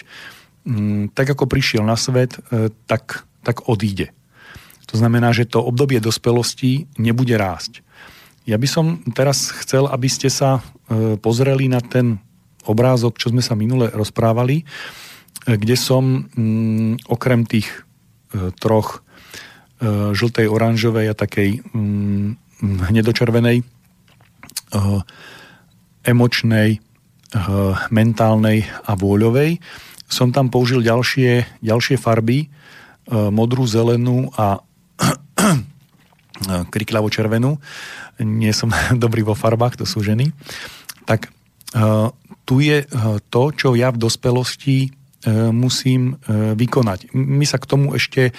[SPEAKER 1] mm, tak ako prišiel na svet, e, tak, tak odíde. To znamená, že to obdobie dospelosti nebude rásť. Ja by som teraz chcel, aby ste sa pozreli na ten obrázok, čo sme sa minule rozprávali, e, kde som mm, okrem tých e, troch e, žltej, oranžovej a takej mm, hnedočervenej emočnej, mentálnej a vôľovej. Som tam použil ďalšie, ďalšie farby, modrú, zelenú a (clears throat) kriklavo červenú. Nie som (laughs) dobrý vo farbách, to sú ženy. Tak tu je eh, to, čo ja v dospelosti eh, musím eh, vykonať. My sa k tomu ešte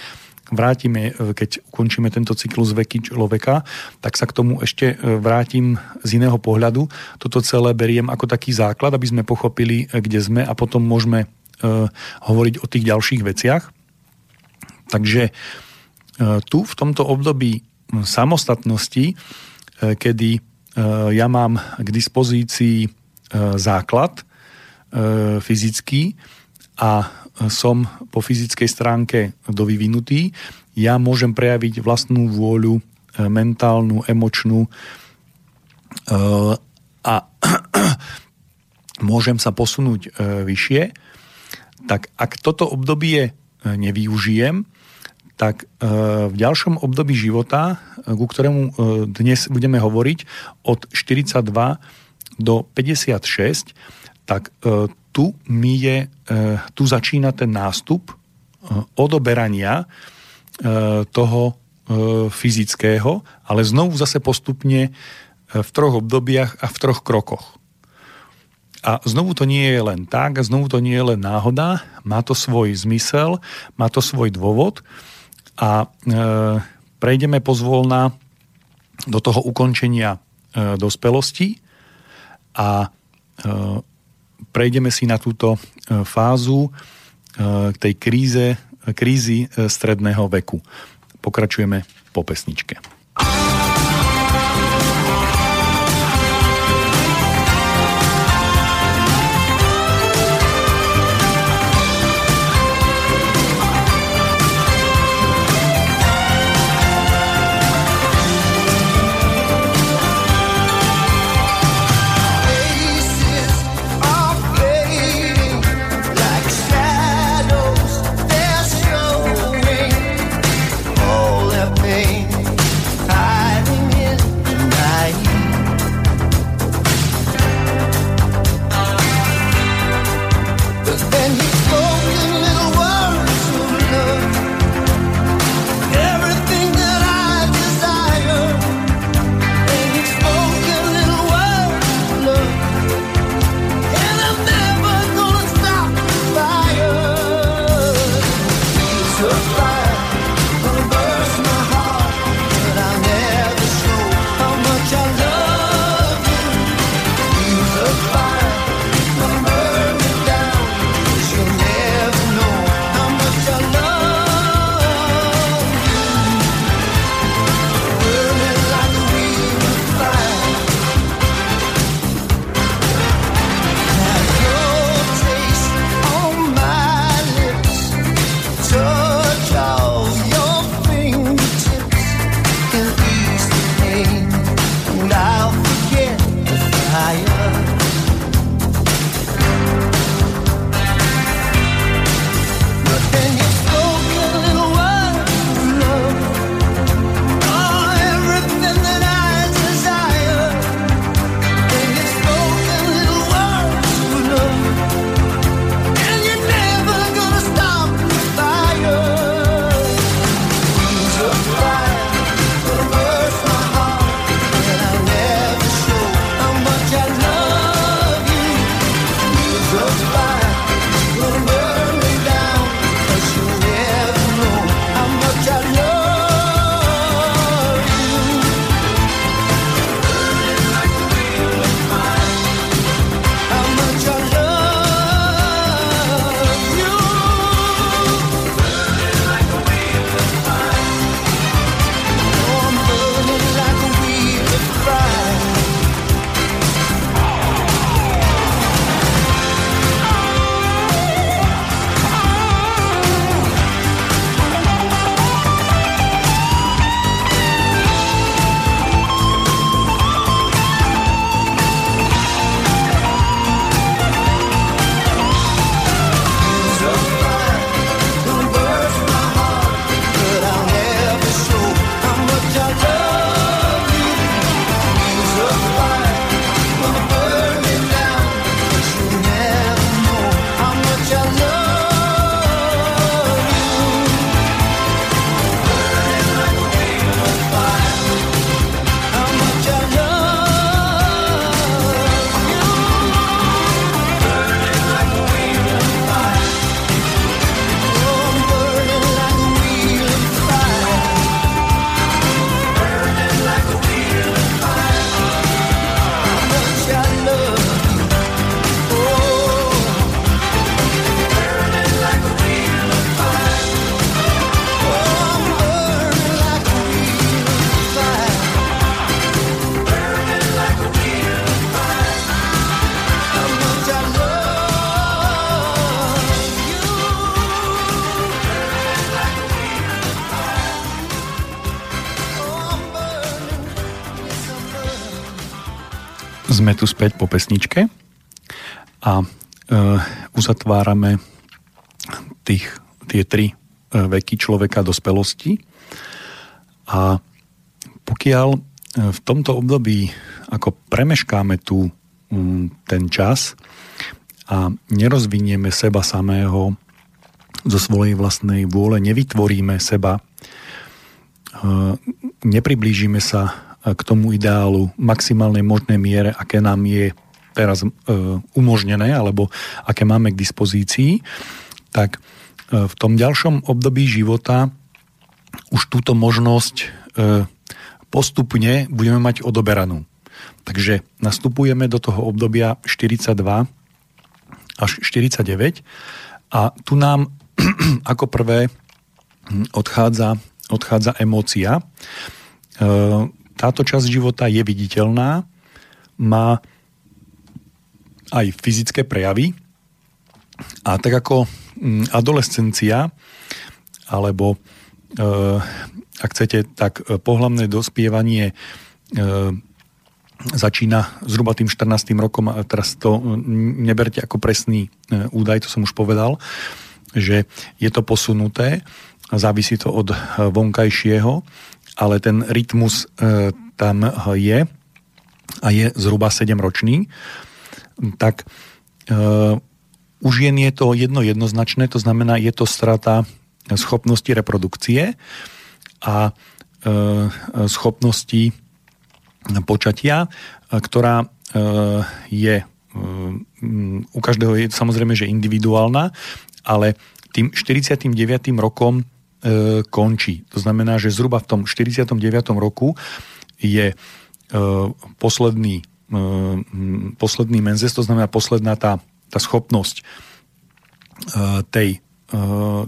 [SPEAKER 1] vrátime, keď ukončíme tento cyklus veky človeka, tak sa k tomu ešte vrátim z iného pohľadu. Toto celé beriem ako taký základ, aby sme pochopili, kde sme a potom môžeme hovoriť o tých ďalších veciach. Takže tu v tomto období samostatnosti, kedy ja mám k dispozícii základ e, fyzický. A som po fyzickej stránke dovyvinutý, ja môžem prejaviť vlastnú vôľu, e, mentálnu, emočnú. A (clears throat) môžem sa posunúť vyššie, tak ak toto obdobie nevyužijem, tak v ďalšom období života, ku ktorému dnes budeme hovoriť, od 42 do 56, tak e, tu mi je, e, tu začína ten nástup e, odoberania toho
[SPEAKER 2] fyzického, ale znovu zase postupne v troch obdobiach a v troch krokoch. A znovu to nie je len tak, a znovu to nie je len náhoda, má to svoj zmysel, má to svoj dôvod a e, prejdeme pozvolna do toho ukončenia e, dospelosti a e, prejdeme si na túto e, fázu e, tej kríze, krízy stredného veku. Pokračujeme po pesničke. Tu späť po pesničke a e, uzatvárame tých, tie tri e, veky človeka dospelosti. A pokiaľ e, v tomto období ako premeškáme tu ten čas a nerozvinieme seba samého zo svojej vlastnej vôle, nevytvoríme seba
[SPEAKER 1] nepriblížime sa k tomu ideálu maximálnej možnej miere, aké nám je teraz umožnené alebo aké máme k dispozícii, tak v tom ďalšom období života už túto možnosť postupne budeme mať odoberanú. Takže nastupujeme do toho obdobia 42 až 49 a tu nám (clears throat) ako prvé odchádza, odchádza emócia. Táto časť života je viditeľná, má aj fyzické prejavy a tak ako mm, adolescencia alebo e, ak chcete, tak pohlavné dospievanie e, začína zhruba tým 14. rokom a teraz to neberte ako presný údaj, to som už povedal, že je to posunuté, závisí to od vonkajšieho, ale ten rytmus e, tam je a je zhruba 7 ročný, tak už jen je to jedno jednoznačné, to znamená, je to strata schopnosti reprodukcie a schopnosti počatia, e, ktorá e, je e, u každého je samozrejme, že individuálna, ale tým 49. rokom končí. To znamená, že zhruba v tom 49. roku je posledný, posledný menzes, to znamená posledná tá, tá schopnosť tej,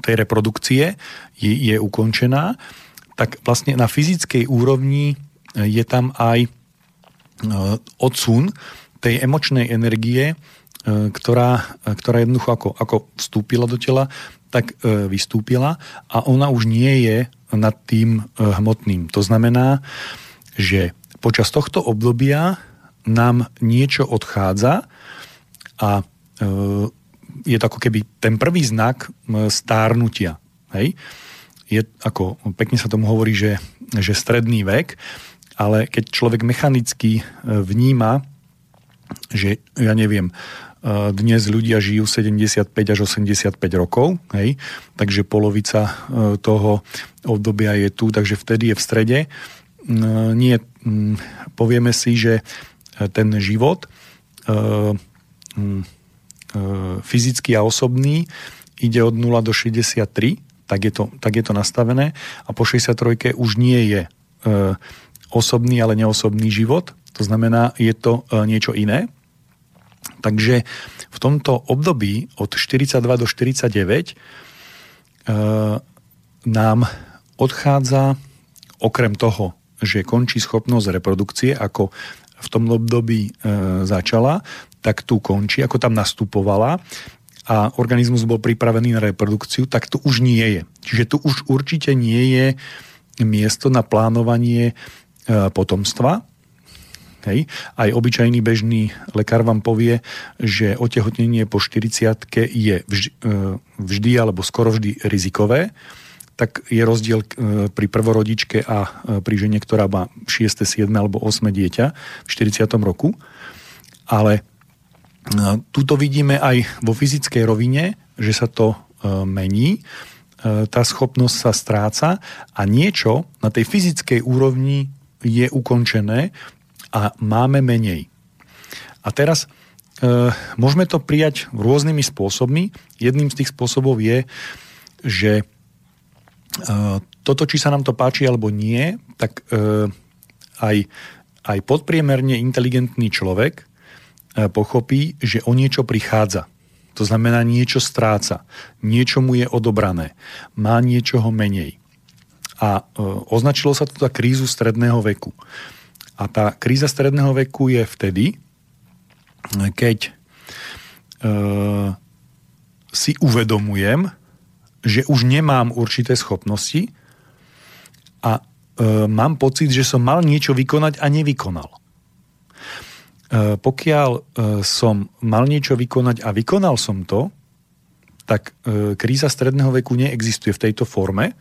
[SPEAKER 1] tej reprodukcie je, je ukončená, tak vlastne na fyzickej úrovni je tam aj e, odsun tej emočnej energie, e, ktorá, ktorá jednoducho ako, ako vstúpila do tela, tak e, vystúpila a ona už nie je nad tým hmotným. To znamená, že počas tohto obdobia nám niečo odchádza a je to ako keby ten prvý znak stárnutia. Hej? Je ako, pekne sa tomu hovorí, že, že stredný vek, ale keď človek mechanicky e, vníma, že ja neviem, e, dnes ľudia žijú 75 až 85 rokov, hej, takže polovica e, toho obdobia je tu, takže vtedy je v strede. Nie, povieme si, že ten život fyzický a osobný ide od 0 do 63, tak je to, tak je to nastavené a po 63 už nie je osobný, ale neosobný život. To znamená, je to niečo iné. Takže v tomto období od 42 do 49 e, nám odchádza okrem toho, že končí schopnosť reprodukcie, ako v tom období e, začala, tak tu končí, ako tam nastupovala a organizmus bol pripravený na reprodukciu, tak tu už nie je. Čiže tu už určite nie je miesto na plánovanie E, potomstva. Hej. Aj obyčajný bežný lekár vám povie, že otehotnenie po 40 je vždy, e, vždy alebo skoro vždy rizikové tak je rozdiel e, pri prvorodičke a pri žene, ktorá má 6., 7. alebo 8. dieťa v 40. roku. Ale tuto vidíme aj vo fyzickej rovine, že sa to mení, tá schopnosť sa stráca a niečo na tej fyzickej úrovni je ukončené a máme menej. A teraz e, môžeme to prijať rôznymi spôsobmi. Jedným z tých spôsobov je, že e, toto, či sa nám to páči alebo nie, tak e, aj, aj podpriemerne inteligentný človek e, pochopí, že o niečo prichádza. To znamená, niečo stráca, niečo mu je odobrané, má niečoho menej a e, označilo sa to za krízu stredného veku. A tá kríza stredného veku je vtedy, keď e, si uvedomujem, že už nemám určité schopnosti a e, mám pocit, že som mal niečo vykonať a nevykonal. E, pokiaľ e, som mal niečo vykonať a vykonal som to, tak e, kríza stredného veku neexistuje v tejto forme,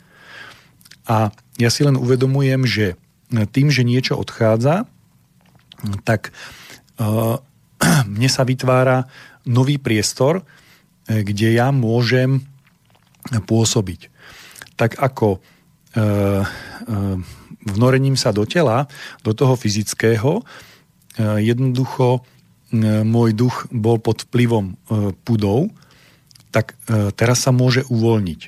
[SPEAKER 1] a ja si len uvedomujem, že tým, že niečo odchádza, tak uh, (clears throat) mne sa vytvára nový priestor, eh, kde ja môžem pôsobiť. Tak ako vnorením sa do tela, do toho fyzického, jednoducho môj duch bol pod vplyvom pudov, tak teraz sa môže uvoľniť.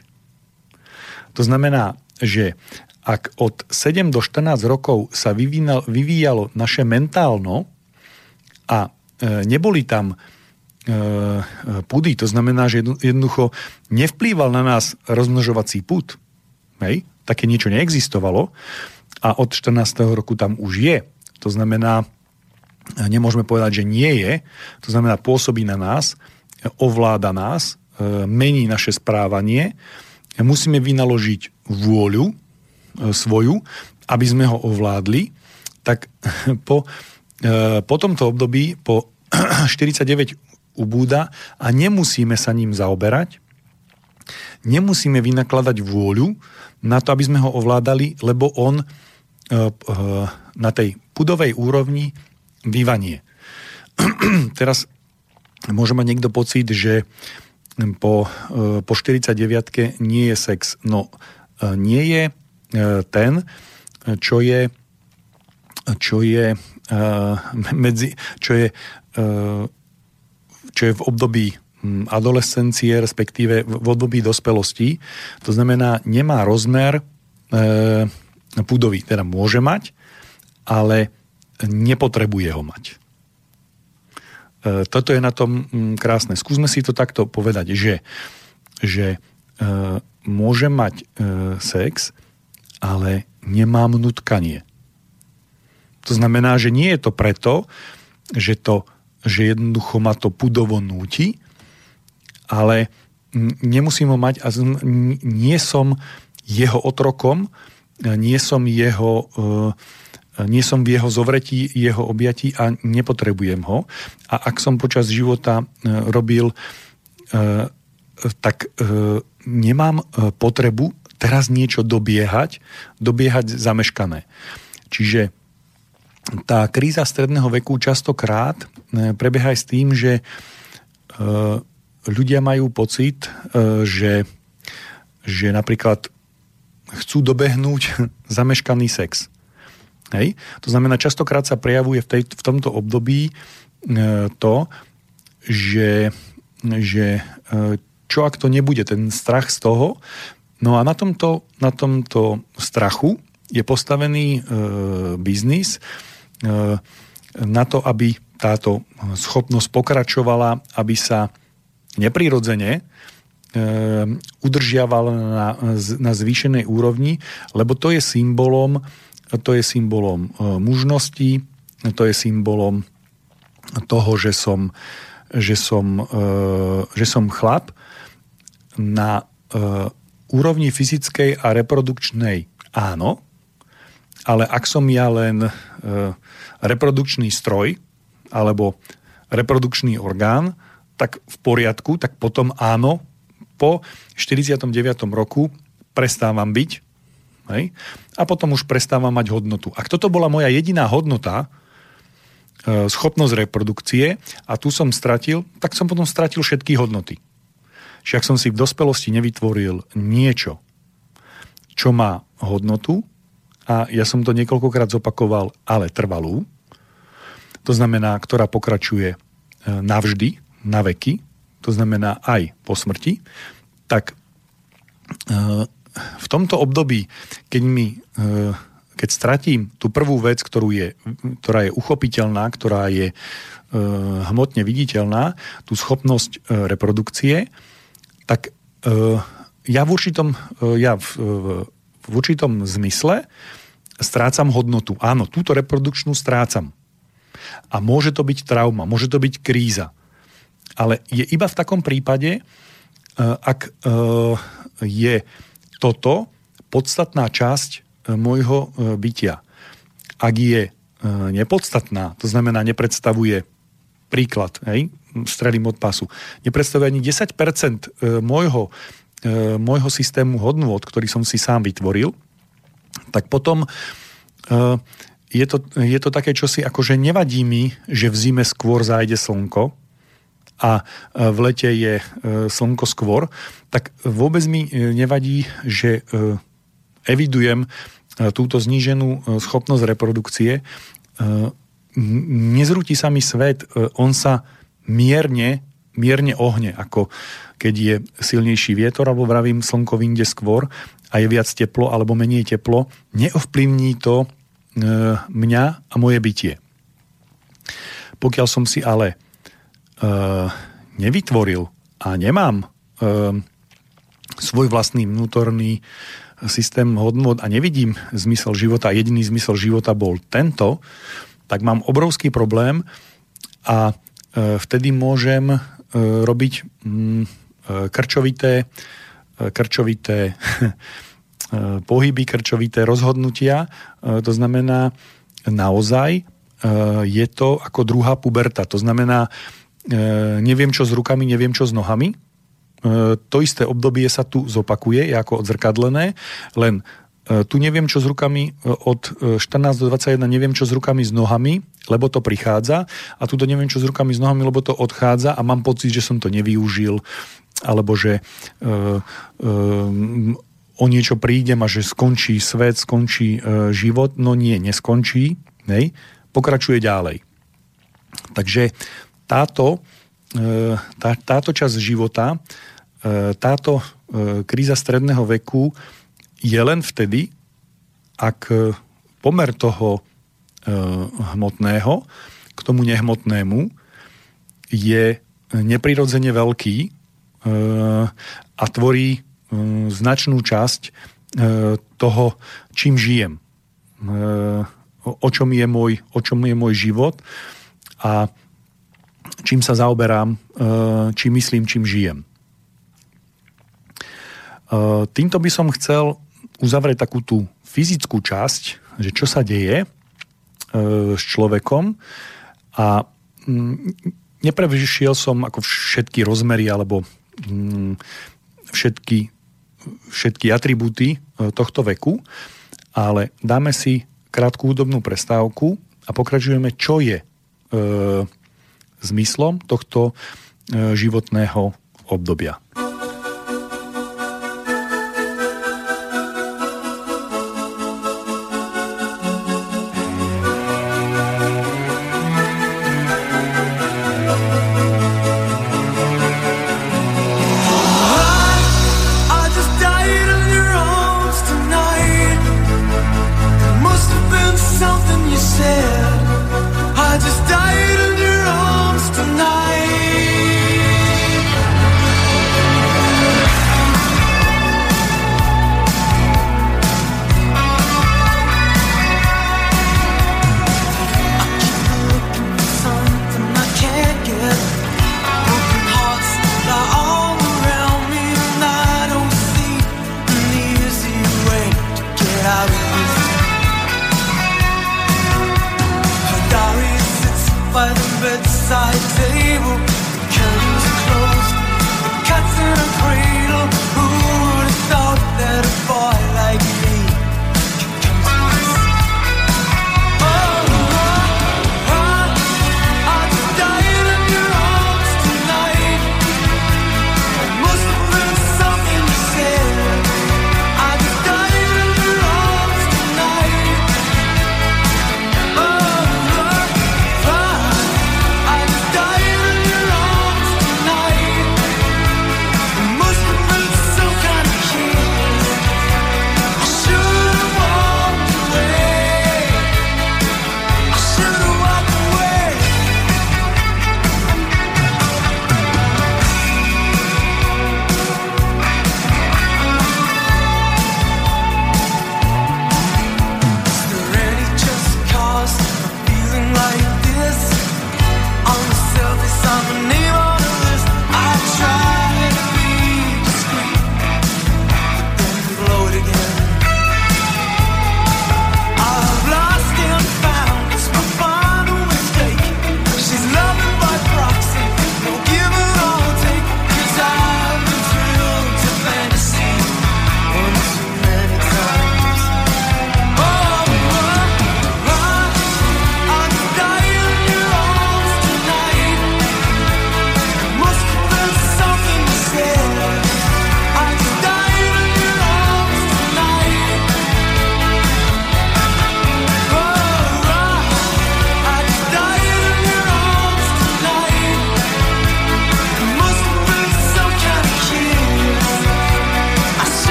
[SPEAKER 1] To znamená, že ak od 7 do 14 rokov sa vyvíjalo naše mentálno a neboli tam E, pudy. To znamená, že jednoducho nevplýval na nás rozmnožovací put. Hej? Také niečo neexistovalo a od 14. roku tam už je. To znamená, nemôžeme povedať, že nie je. To znamená, pôsobí na nás, ovláda nás, e, mení naše správanie. Musíme vynaložiť vôľu e, svoju, aby sme ho ovládli. Tak (laughs) po, po tomto období, po (clears throat) 49 ubúda a nemusíme sa ním zaoberať, nemusíme vynakladať vôľu na to, aby sme ho ovládali, lebo on e, e, na tej pudovej úrovni vyvanie. (clears throat) Teraz môže mať niekto pocit, že po, e, po 49 nie je sex. No, nie je ten, čo je čo je medzi, čo je čo je v období adolescencie, respektíve v období dospelosti. To znamená, nemá rozmer e, púdový. Teda môže mať, ale nepotrebuje ho mať. E, toto je na tom krásne. Skúsme si to takto povedať, že, že e, môže mať e, sex, ale nemám nutkanie. To znamená, že nie je to preto, že to že jednoducho ma to pudovo núti, ale nemusím ho mať a nie som jeho otrokom, nie som jeho e, nie som v jeho zovretí, jeho objatí a nepotrebujem ho. A ak som počas života e, robil, e, tak nemám potrebu teraz niečo dobiehať, dobiehať zameškané. Čiže tá kríza stredného veku častokrát e, prebieha aj s tým, že e, ľudia majú pocit, e, že, že napríklad chcú dobehnúť (laughs) zameškaný sex. Hej? To znamená, častokrát sa prejavuje v, tej, v tomto období to, že, že čo ak to nebude, ten strach z toho. No a na tomto, na tomto strachu je postavený e, biznis, E, na to, aby táto schopnosť pokračovala, aby sa neprirodzene e, udržiavala na, na zvýšenej úrovni, lebo to je symbolom, to je symbolom e, mužnosti, to je symbolom toho, že som, že som, že som chlap na úrovni fyzickej a reprodukčnej áno, ale ak som ja len reprodukčný stroj alebo reprodukčný orgán, tak v poriadku, tak potom áno, po 49. roku prestávam byť hej, a potom už prestávam mať hodnotu. Ak toto bola moja jediná hodnota, e, schopnosť reprodukcie a tu som stratil, tak som potom stratil všetky hodnoty. Čiže ak som si v dospelosti nevytvoril niečo, čo má hodnotu, a ja som to niekoľkokrát zopakoval, ale trvalú, to znamená, ktorá pokračuje e, navždy, na veky, to znamená aj po smrti, tak e, v tomto období, keď mi e, keď stratím tú prvú vec, ktorú je, ktorá je uchopiteľná, ktorá je hmotne viditeľná, tú schopnosť reprodukcie, tak ja v určitom, ja v, v určitom zmysle strácam hodnotu. Áno, túto reprodukčnú strácam. A môže to byť trauma, môže to byť kríza. Ale je iba v takom prípade, e, ak e, je toto podstatná časť e, môjho bytia. Ak je nepodstatná, to znamená nepredstavuje príklad, hej, strelím od pasu, nepredstavuje ani 10% môjho, môjho systému hodnôt, ktorý som si sám vytvoril, tak potom je to, je to také čosi, ako že nevadí mi, že v zime skôr zájde slnko a e, v lete je e, slnko skôr, tak vôbec mi e, nevadí, že evidujem túto zníženú schopnosť reprodukcie, nezrúti sa mi svet, on sa mierne, mierne ohne, ako keď je silnejší vietor, alebo vravím, slnko vyjde skôr a je viac teplo alebo menej teplo, neovplyvní to mňa a moje bytie. Pokiaľ som si ale nevytvoril a nemám svoj vlastný vnútorný systém hodnot a nevidím zmysel života, jediný zmysel života bol tento, tak mám obrovský problém a e, vtedy môžem e, robiť mm, e, krčovité, krčovité (laughs) pohyby, krčovité rozhodnutia. To znamená, naozaj je to ako druhá puberta. To znamená, neviem čo s rukami, neviem čo s nohami, E, to isté obdobie sa tu zopakuje, je ako odzrkadlené, len e, tu neviem, čo s rukami e, od 14 do 21, neviem, čo s rukami s nohami, lebo to prichádza a tu neviem, čo s rukami s nohami, lebo to odchádza a mám pocit, že som to nevyužil alebo že uh, uh, o niečo prídem a že skončí svet, skončí uh, život. No nie, neskončí. Nej? Pokračuje ďalej. Takže táto, tá, táto časť života E, táto e, kríza stredného veku je len vtedy, ak pomer toho e, hmotného k tomu nehmotnému je neprirodzene veľký a tvorí značnú časť toho, čím žijem. O čom je môj, o čom je môj život a čím sa zaoberám, čím myslím, čím žijem. Eh, týmto by som chcel uzavrieť takú tú fyzickú časť, že čo sa deje eh, s človekom a mm, neprevyšiel som ako všetky rozmery alebo mm, všetky, všetky atribúty eh, tohto veku, ale dáme si krátku údobnú prestávku a pokračujeme, čo je e, zmyslom tohto e, životného obdobia.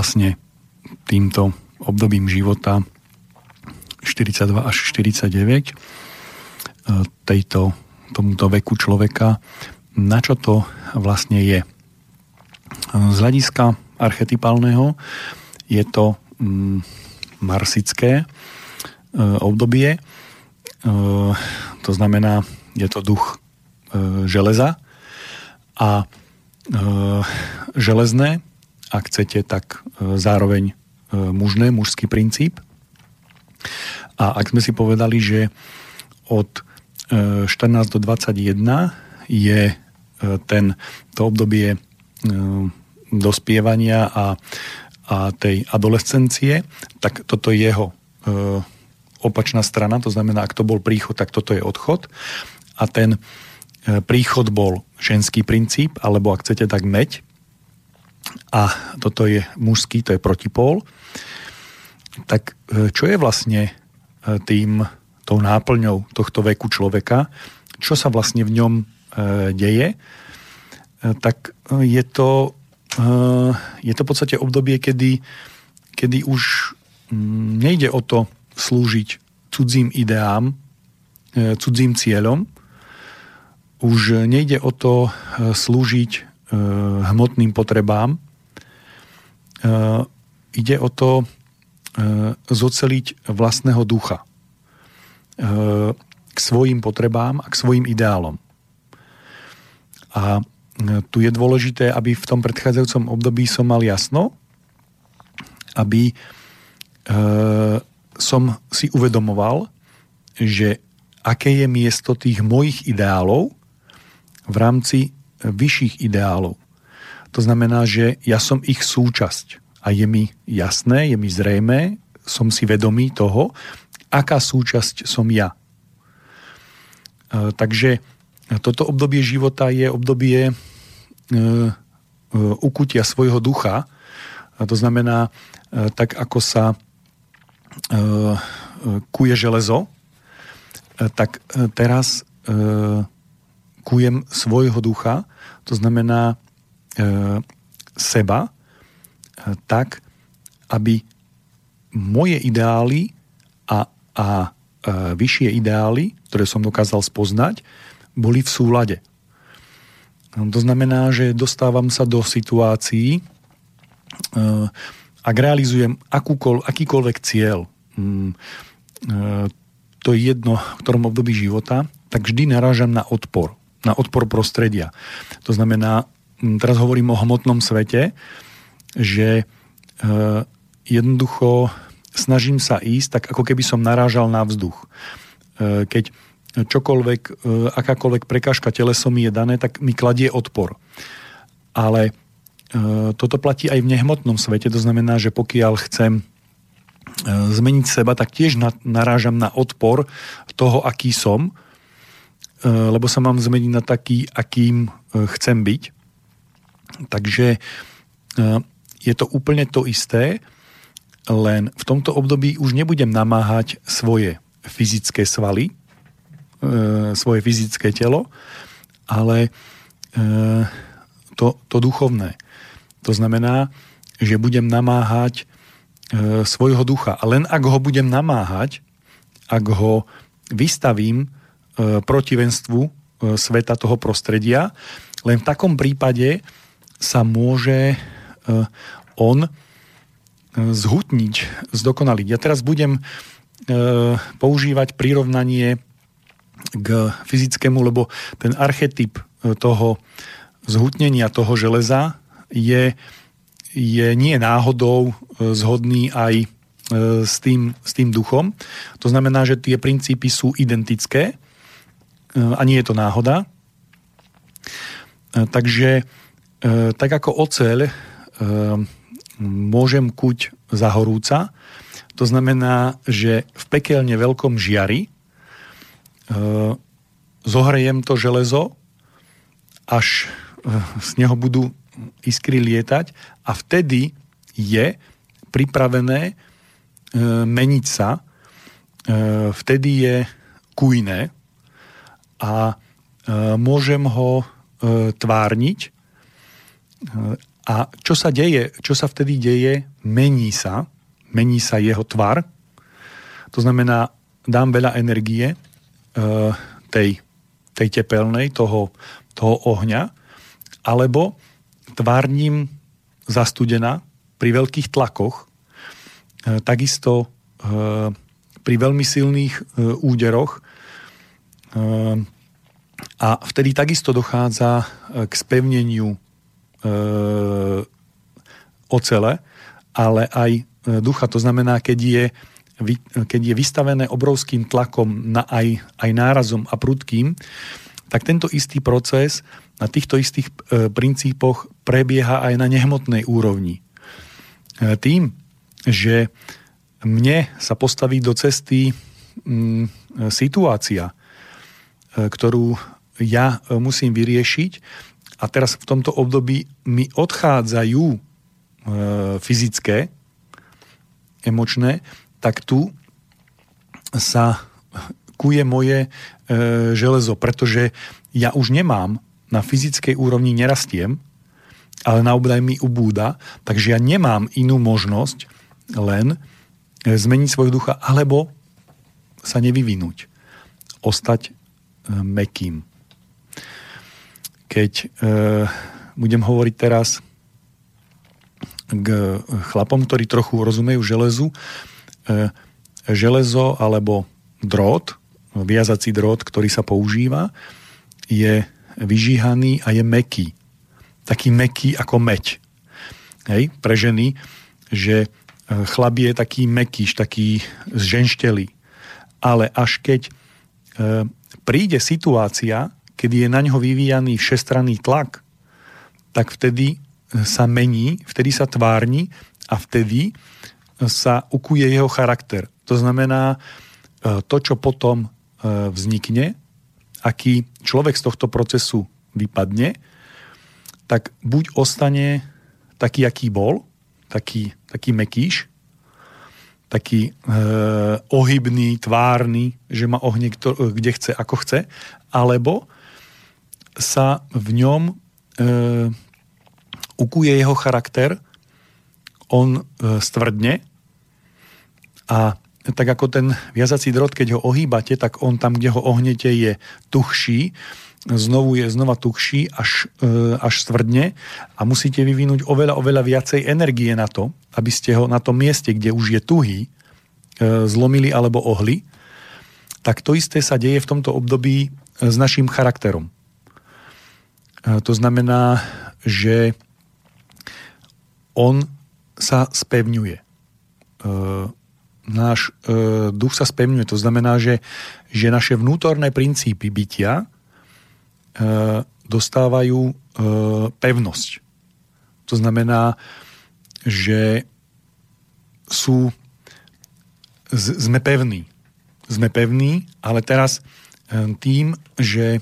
[SPEAKER 1] Vlastne týmto obdobím života 42 až 49 e, tejto, tomuto veku človeka, na čo to vlastne je? Z hľadiska archetypálneho je to mm, marsické e, obdobie, e, to znamená, je to duch železa, a e, železné, ak chcete, tak e, zároveň e, mužné, mužský princíp. A ak sme si povedali, že od e, 14 do 21 je e, ten, to obdobie e, dospievania a, a tej adolescencie, tak toto je jeho e, opačná strana, to znamená, ak to bol príchod, tak toto je odchod. A ten E, príchod bol ženský princíp, alebo ak chcete, tak meď. A toto je mužský, to je protipól. Tak e, čo je vlastne e, tým, tou náplňou tohto veku človeka? Čo sa vlastne v ňom deje? Tak je to, je to v podstate obdobie, kedy, kedy už mm, nejde o to slúžiť cudzím ideám, cudzím cieľom, už nejde o to e, slúžiť e, hmotným potrebám, e, ide o to zoceliť vlastného ducha k svojim potrebám a k svojim ideálom. A tu je dôležité, aby v tom predchádzajúcom období som mal jasno, aby som si uvedomoval, že aké je miesto tých mojich ideálov v rámci vyšších ideálov. To znamená, že ja som ich súčasť a je mi jasné, je mi zrejme, som si vedomý toho, aká súčasť som ja. E, takže toto obdobie života je obdobie e, ukutia svojho ducha. To znamená, tak ako sa kuje železo, tak teraz kujem svojho ducha, to znamená e, seba, e, tak, aby moje ideály a, a e, vyššie ideály, ktoré som dokázal spoznať, boli v súlade. No, to znamená, že dostávam sa do situácií, e, ak realizujem akúkoľ, akýkoľvek cieľ, mm, e, to je jedno v ktorom období života, tak vždy narážam na odpor na odpor prostredia. To znamená, teraz hovorím o hmotnom svete, že e, jednoducho snažím sa ísť tak, ako keby som narážal na vzduch. E, keď čokoľvek, e, akákoľvek prekážka teleso mi je dané, tak mi kladie odpor. Ale toto platí aj v nehmotnom svete, to znamená, že pokiaľ chcem zmeniť seba, tak tiež narážam na odpor toho, aký som, lebo sa mám zmeniť na taký, akým eh, chcem byť. Takže eh, je to úplne to isté, len v tomto období už nebudem namáhať svoje fyzické svaly, svoje fyzické telo, ale to, to duchovné. To znamená, že budem namáhať svojho ducha. A len ak ho budem namáhať, ak ho vystavím protivenstvu e, sveta toho prostredia. Len v takom prípade sa môže e, on zhutniť, zdokonaliť. Ja teraz budem používať prirovnanie k fyzickému, lebo ten archetyp toho zhutnenia toho železa je, je nie náhodou zhodný aj s tým, s tým duchom. To znamená, že tie princípy sú identické a nie je to náhoda. Takže tak ako oceľ môžem kuť za horúca, to znamená, že v pekelne veľkom žiari zohrejem to železo, až z neho budú iskry lietať a vtedy je pripravené meniť sa, vtedy je kujné, a e, môžem ho tvárniť. A čo sa deje, čo sa vtedy deje, mení sa, mení sa jeho tvar. To znamená, dám veľa energie tej, tej tepelnej, toho, toho ohňa, alebo tvárním zastudená pri veľkých tlakoch, takisto pri veľmi silných e, úderoch. E, a vtedy takisto dochádza e, k spevneniu ocele, ale aj ducha. To znamená, keď je, keď je vystavené obrovským tlakom na aj, aj nárazom a prudkým, tak tento istý proces na týchto istých princípoch prebieha aj na nehmotnej úrovni. Tým, že mne sa postaví do cesty mm, situácia, e, ktorú ja e, musím vyriešiť a teraz v tomto období mi odchádzajú e, fyzické, emočné, tak tu sa kuje moje e, železo, pretože ja už nemám na fyzickej úrovni nerastiem, ale na mi ubúda, takže ja nemám inú možnosť len E, zmeniť svoj ducha, alebo sa nevyvinúť. Ostať e, mekým. Keď e, budem hovoriť teraz k chlapom, ktorí trochu rozumejú železu, e, železo alebo drôt, viazací drôt, ktorý sa používa, je vyžíhaný a je meký. Taký meký ako meď. Hej, pre ženy, že chlap je taký mekýš, taký zženštelý. Ale až keď e, príde situácia, kedy je na ňo vyvíjaný všestranný tlak, tak vtedy sa mení, vtedy sa tvárni a vtedy sa ukuje jeho charakter. To znamená, e, to, čo potom e, vznikne, aký človek z tohto procesu vypadne, tak buď ostane taký, aký bol, taký, taký mekýš, taký e, ohybný, tvárny, že ma ohne kto, kde chce, ako chce, alebo sa v ňom e, ukuje jeho charakter, on e, stvrdne a tak ako ten viazací drot, keď ho ohýbate, tak on tam, kde ho ohnete, je tuchší znovu je znova tuchší až, e, až stvrdne a musíte vyvinúť oveľa, oveľa viacej energie na to, aby ste ho na tom mieste, kde už je tuhý, e, zlomili alebo ohli, tak to isté sa deje v tomto období e, s našim charakterom. To znamená, že on sa spevňuje. Náš duch sa spevňuje. To znamená, že, že naše vnútorné princípy bytia dostávajú e, pevnosť. To znamená, že sú, sme pevní. Sme pevní, ale teraz e, tým, že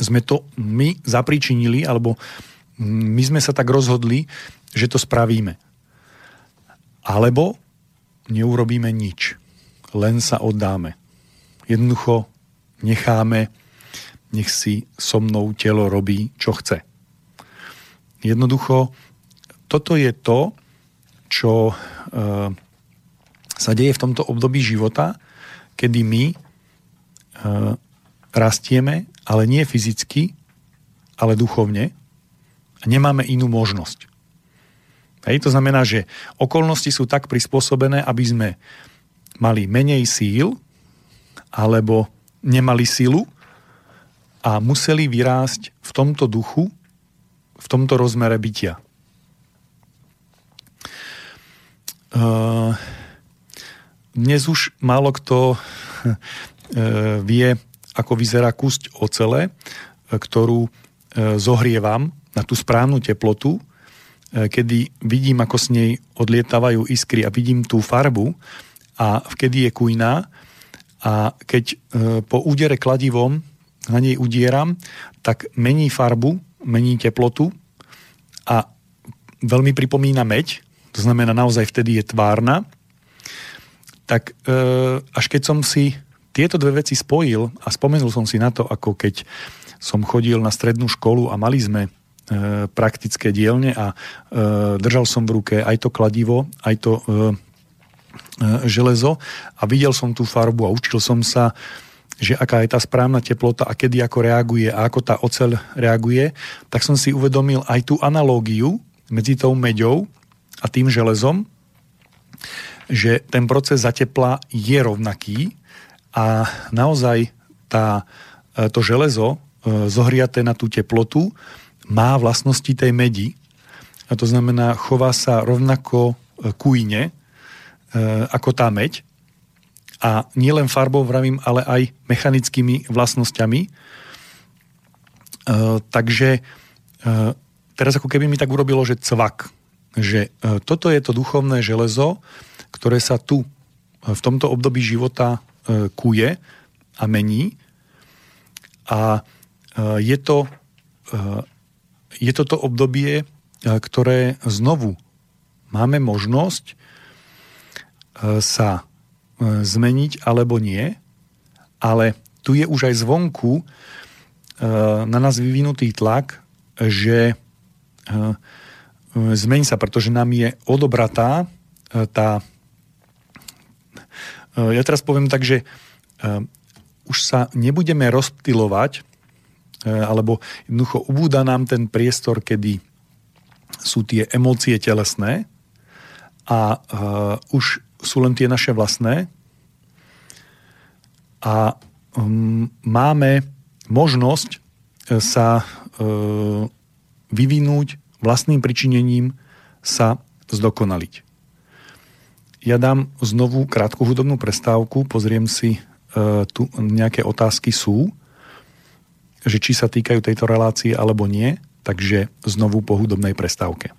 [SPEAKER 1] sme to my zapričinili, alebo my sme sa tak rozhodli, že to spravíme. Alebo neurobíme nič. Len sa oddáme. Jednoducho necháme nech si so mnou telo robí, čo chce. Jednoducho, toto je to, čo e, sa deje v tomto období života, kedy my e, rastieme, ale nie fyzicky, ale duchovne a nemáme inú možnosť. Hej, to znamená, že okolnosti sú tak prispôsobené, aby sme mali menej síl alebo nemali silu, a museli vyrásť v tomto duchu, v tomto rozmere bytia. Uh, dnes už málo kto uh, vie, ako vyzerá kusť ocele, ktorú uh, zohrievam na tú správnu teplotu, kedy vidím, ako s nej odlietávajú iskry a vidím tú farbu a vkedy je kujná a keď po údere kladivom na nej udieram, tak mení farbu, mení teplotu a veľmi pripomína meď, to znamená naozaj vtedy je tvárna, tak e, až keď som si tieto dve veci spojil a spomenul som si na to, ako keď som chodil na strednú školu a mali sme e, praktické dielne a e, držal som v ruke aj to kladivo, aj to e, železo a videl som tú farbu a učil som sa, že aká je tá správna teplota a kedy ako reaguje a ako tá oceľ reaguje, tak som si uvedomil aj tú analógiu medzi tou meďou a tým železom, že ten proces zatepla je rovnaký a naozaj tá, e, to železo e, zohriaté na tú teplotu má vlastnosti tej medi. A to znamená, chová sa rovnako e, kujne ako tá meď. A nielen farbou vravím, ale aj mechanickými vlastnosťami. Takže teraz ako keby mi tak urobilo, že cvak. Že toto je to duchovné železo, ktoré sa tu v tomto období života kuje a mení. A e, je to, e, je to to obdobie, e, ktoré znovu máme možnosť sa zmeniť alebo nie, ale tu je už aj zvonku na nás vyvinutý tlak, že zmení sa, pretože nám je odobratá tá ja teraz poviem tak, že už sa nebudeme rozptilovať, e, alebo jednoducho ubúda nám ten priestor, kedy sú tie emócie telesné a už sú len tie naše vlastné a um, máme možnosť sa uh, vyvinúť vlastným pričinením sa zdokonaliť. Ja dám znovu krátku hudobnú prestávku, pozriem si E, tu nejaké otázky sú, že či sa týkajú tejto relácie alebo nie, takže znovu po hudobnej prestávke.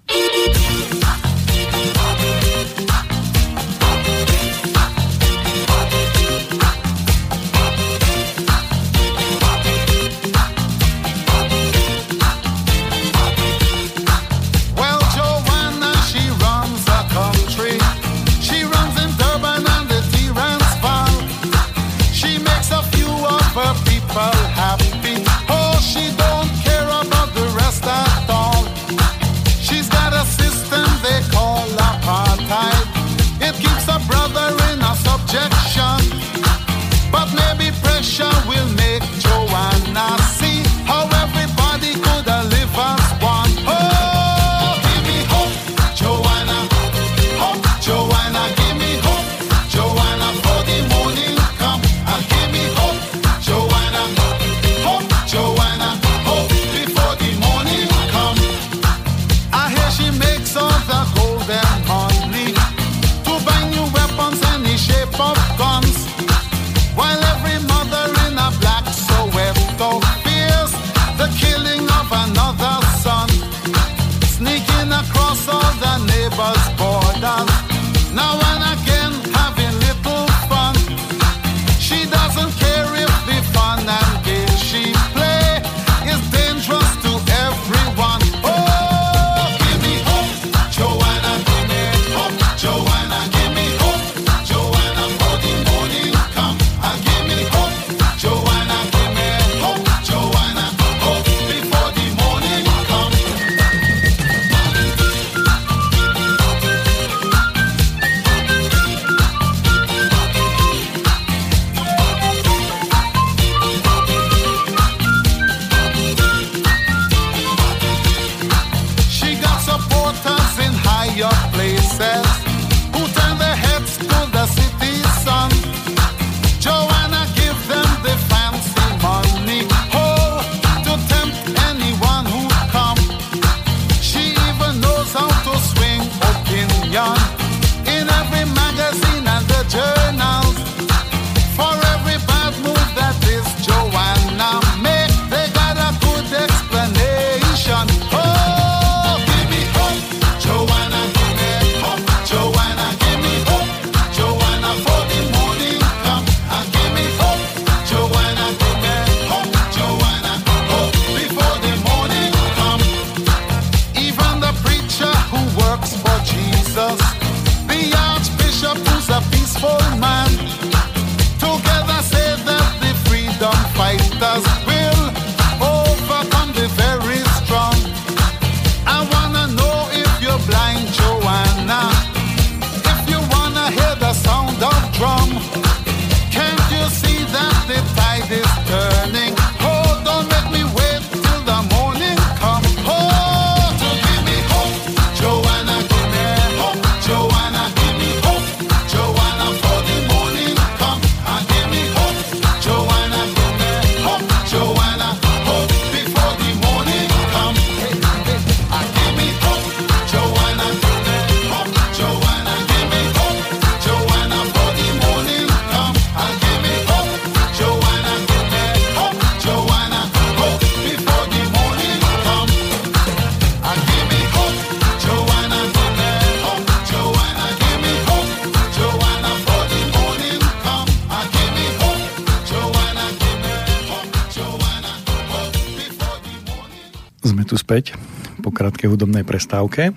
[SPEAKER 1] Hudobnej prestávke. E,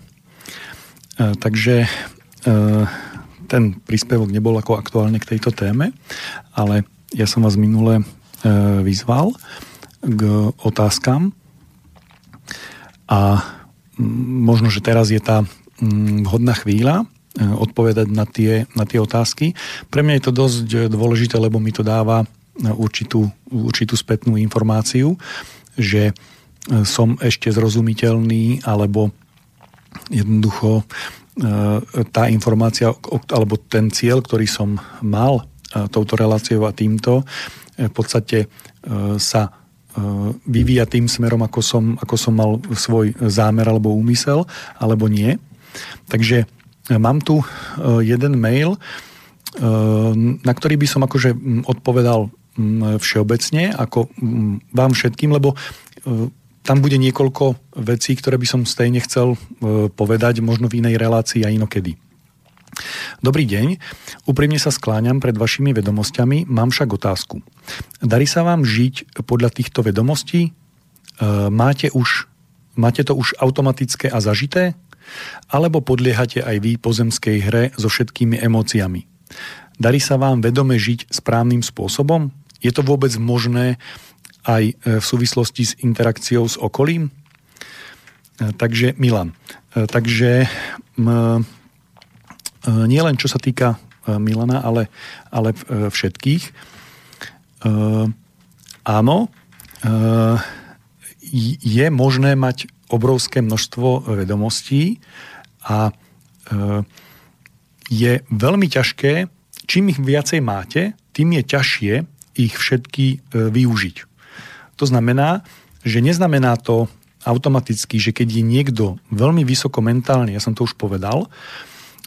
[SPEAKER 1] takže e, ten príspevok nebol ako aktuálne k tejto téme, ale ja som vás minule e, vyzval k otázkam a možno, že teraz je tá vhodná chvíľa odpovedať na tie, na tie otázky. Pre mňa je to dosť dôležité, lebo mi to dáva určitú, určitú spätnú informáciu, že som ešte zrozumiteľný, alebo jednoducho e, tá informácia alebo ten cieľ, ktorý som mal e, touto reláciou a týmto, e, v podstate sa vyvíja tým smerom, ako som, ako som mal svoj zámer alebo úmysel, alebo nie. Takže mám tu jeden mail, na ktorý by som akože odpovedal všeobecne, ako vám všetkým, lebo tam bude niekoľko vecí, ktoré by som stejne chcel e, povedať, možno v inej relácii a inokedy. Dobrý deň, úprimne sa skláňam pred vašimi vedomosťami, mám však otázku. Darí sa vám žiť podľa týchto vedomostí? E, máte, už, máte to už automatické a zažité? Alebo podliehate aj vy pozemskej hre so všetkými emóciami? Darí sa vám vedome žiť správnym spôsobom? Je to vôbec možné aj e, v súvislosti s interakciou s okolím. E, takže Milan. E, takže nie len čo sa týka Milana, ale, ale všetkých. Áno, je možné mať obrovské množstvo vedomostí a je veľmi ťažké, čím ich viacej máte, tým je ťažšie ich všetky využiť. To znamená, že neznamená to automaticky, že keď je niekto veľmi vysoko mentálne, ja som to už povedal,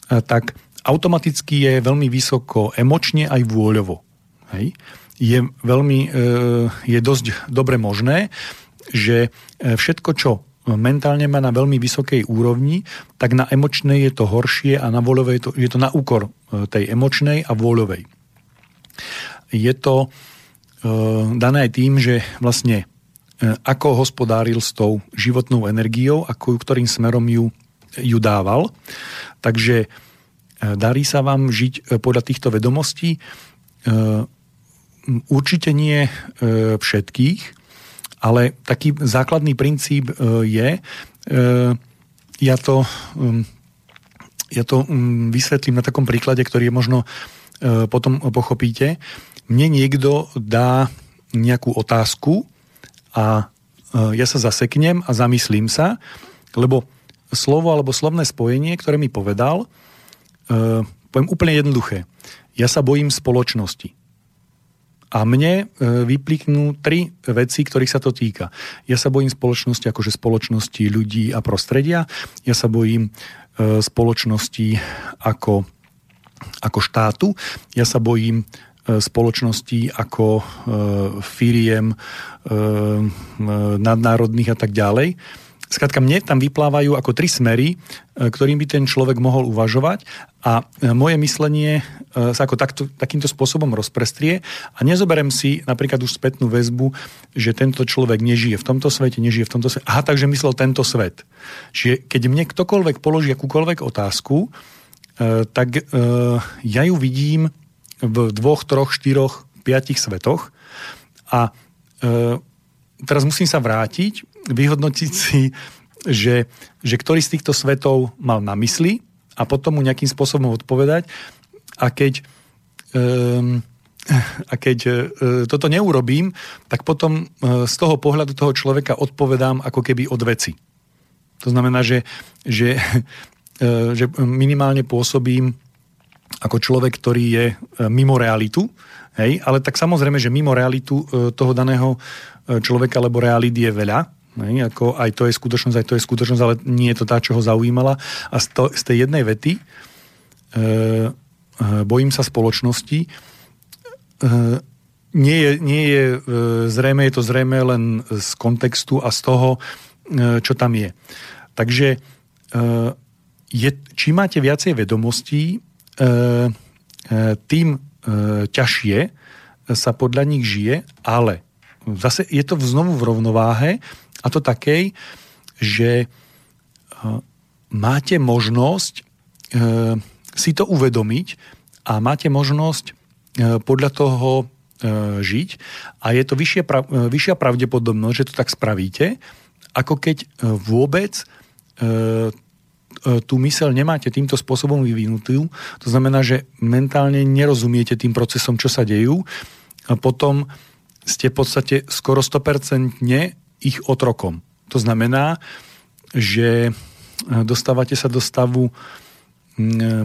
[SPEAKER 1] eh, tak automaticky je veľmi vysoko emočne aj vôľovo. Hej? Je, veľmi, eh, je dosť dobre možné, že eh, všetko, čo mentálne má na veľmi vysokej úrovni, tak na emočnej je to horšie a na vôľovej je to, je to na úkor tej emočnej a vôľovej. Je to dané aj tým, že vlastne eh, ako hospodáril s tou životnou energiou, ako ktorým smerom ju, ju dával. Takže eh, darí sa vám žiť podľa týchto vedomostí? Určite nie všetkých, ale taký základný princíp je, ja to, ja to mm, vysvetlím na takom príklade, ktorý je možno potom pochopíte mne niekto dá nejakú otázku a e, ja sa zaseknem a zamyslím sa, lebo slovo alebo slovné spojenie, ktoré mi povedal, e, poviem úplne jednoduché. Ja sa bojím spoločnosti. A mne e, vypliknú tri veci, ktorých sa to týka. Ja sa bojím spoločnosti akože spoločnosti ľudí a prostredia. Ja sa bojím spoločnosti ako, ako štátu. Ja sa bojím spoločností ako e, firiem, e, nadnárodných a tak ďalej. Skladka, mne tam vyplávajú ako tri smery, ktorým by ten človek mohol uvažovať a moje myslenie sa ako takto, takýmto spôsobom rozprestrie a nezoberem si napríklad už spätnú väzbu, že tento človek nežije v tomto svete, nežije v tomto svete. Aha, takže myslel tento svet. Čiže keď mne ktokoľvek položí akúkoľvek otázku, tak ja ju vidím v dvoch, troch, štyroch, piatich svetoch. A e, teraz musím sa vrátiť, vyhodnotiť si, že, že ktorý z týchto svetov mal na mysli a potom mu nejakým spôsobom odpovedať. A keď, e, a keď e, toto neurobím, tak potom e, z toho pohľadu toho človeka odpovedám ako keby od veci. To znamená, že, že, (laughs) e, že minimálne pôsobím ako človek, ktorý je e, mimo realitu, hej, ale tak samozrejme, že mimo realitu e, toho daného e, človeka, lebo reality je veľa, hej, ako aj to je skutočnosť, aj to je skutočnosť, ale nie je to tá, čo ho zaujímala. A z, to, z tej jednej vety e, e, bojím sa spoločnosti, e, nie je, nie je e, zrejme, je to zrejme len z kontextu a z toho, e, čo tam je. Takže e, je, čím máte viacej vedomostí, tým e, ťažšie sa podľa nich žije, ale zase je to znovu v rovnováhe a to takej, že e, máte možnosť si to uvedomiť a máte možnosť podľa toho žiť. A je to vyššia, vyššia pravdepodobnosť, že to tak spravíte, ako keď vôbec E, tú myseľ nemáte týmto spôsobom vyvinutú, to znamená, že mentálne nerozumiete tým procesom, čo sa dejú, a potom ste v podstate skoro 100% ich otrokom. To znamená, že e, dostávate sa do stavu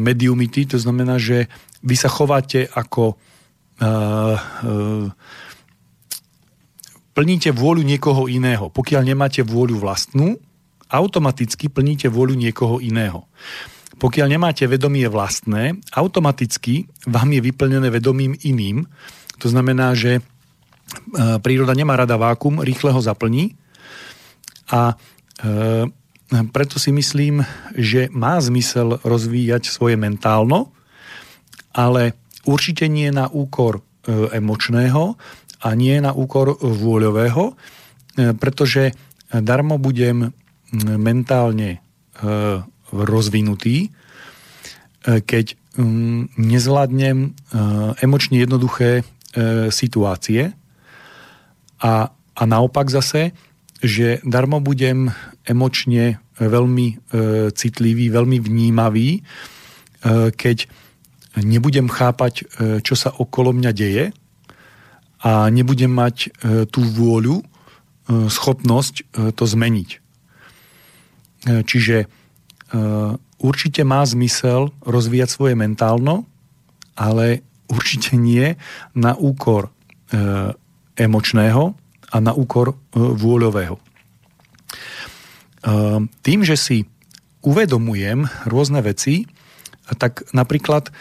[SPEAKER 1] mediumity, to znamená, že vy sa chováte ako uh, uh, plníte vôľu niekoho iného. Pokiaľ nemáte vôľu vlastnú, automaticky plníte vôľu niekoho iného. Pokiaľ nemáte vedomie vlastné, automaticky vám je vyplnené vedomím iným. To znamená, že e, príroda nemá rada vákum, rýchle ho zaplní a e, preto si myslím, že má zmysel rozvíjať svoje mentálno, ale určite nie na úkor e, emočného a nie na úkor vôľového, pretože darmo budem mentálne e, rozvinutý, e, keď mm, nezvládnem e, emočne jednoduché situácie a, a naopak zase, že darmo budem emočne veľmi citlivý, veľmi vnímavý, keď nebudem chápať, čo sa okolo mňa deje a nebudem mať tú vôľu, schopnosť to zmeniť. E, čiže e, určite má zmysel rozvíjať svoje mentálno, ale určite nie na úkor e, emočného a na úkor vôľového. Tým, že si uvedomujem rôzne veci, tak napríklad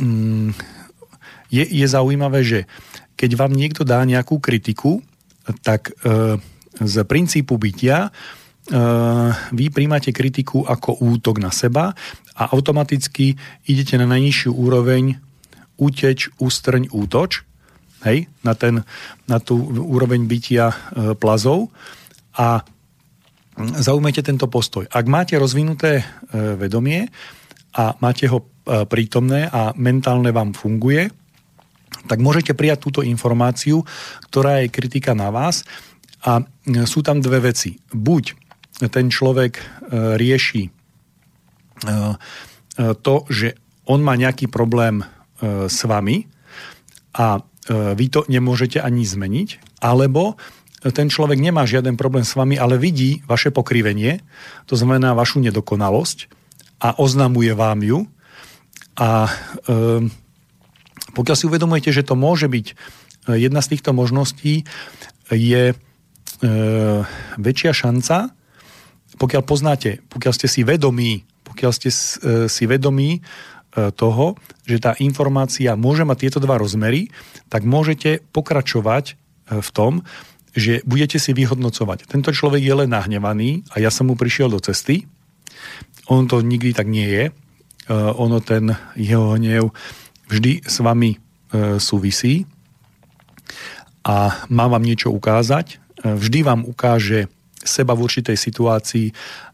[SPEAKER 1] mm, je, je zaujímavé, že keď vám niekto dá nejakú kritiku, tak z princípu bytia vy príjmate kritiku ako útok na seba a automaticky idete na najnižšiu úroveň úteč, ústrň, útoč, hej, na, ten, na tú úroveň bytia e, plazov a zaujmete tento postoj. Ak máte rozvinuté e, vedomie a máte ho e, prítomné a mentálne vám funguje, tak môžete prijať túto informáciu, ktorá je kritika na vás a sú tam dve veci. Buď ten človek e, rieši e, e, to, že on má nejaký problém s vami a vy to nemôžete ani zmeniť, alebo ten človek nemá žiaden problém s vami, ale vidí vaše pokrivenie, to znamená vašu nedokonalosť a oznamuje vám ju. A e, pokiaľ si uvedomujete, že to môže byť jedna z týchto možností, je e, väčšia šanca, pokiaľ poznáte, pokiaľ ste si vedomí, pokiaľ ste e, si vedomí e, toho, že tá informácia môže mať tieto dva rozmery, tak môžete pokračovať e, v tom, že budete si vyhodnocovať. Tento človek je len nahnevaný a ja som mu prišiel do cesty. On to nikdy tak nie je. Ono ten jeho hnev vždy s vami súvisí a má vám niečo ukázať. Vždy vám ukáže seba v určitej situácii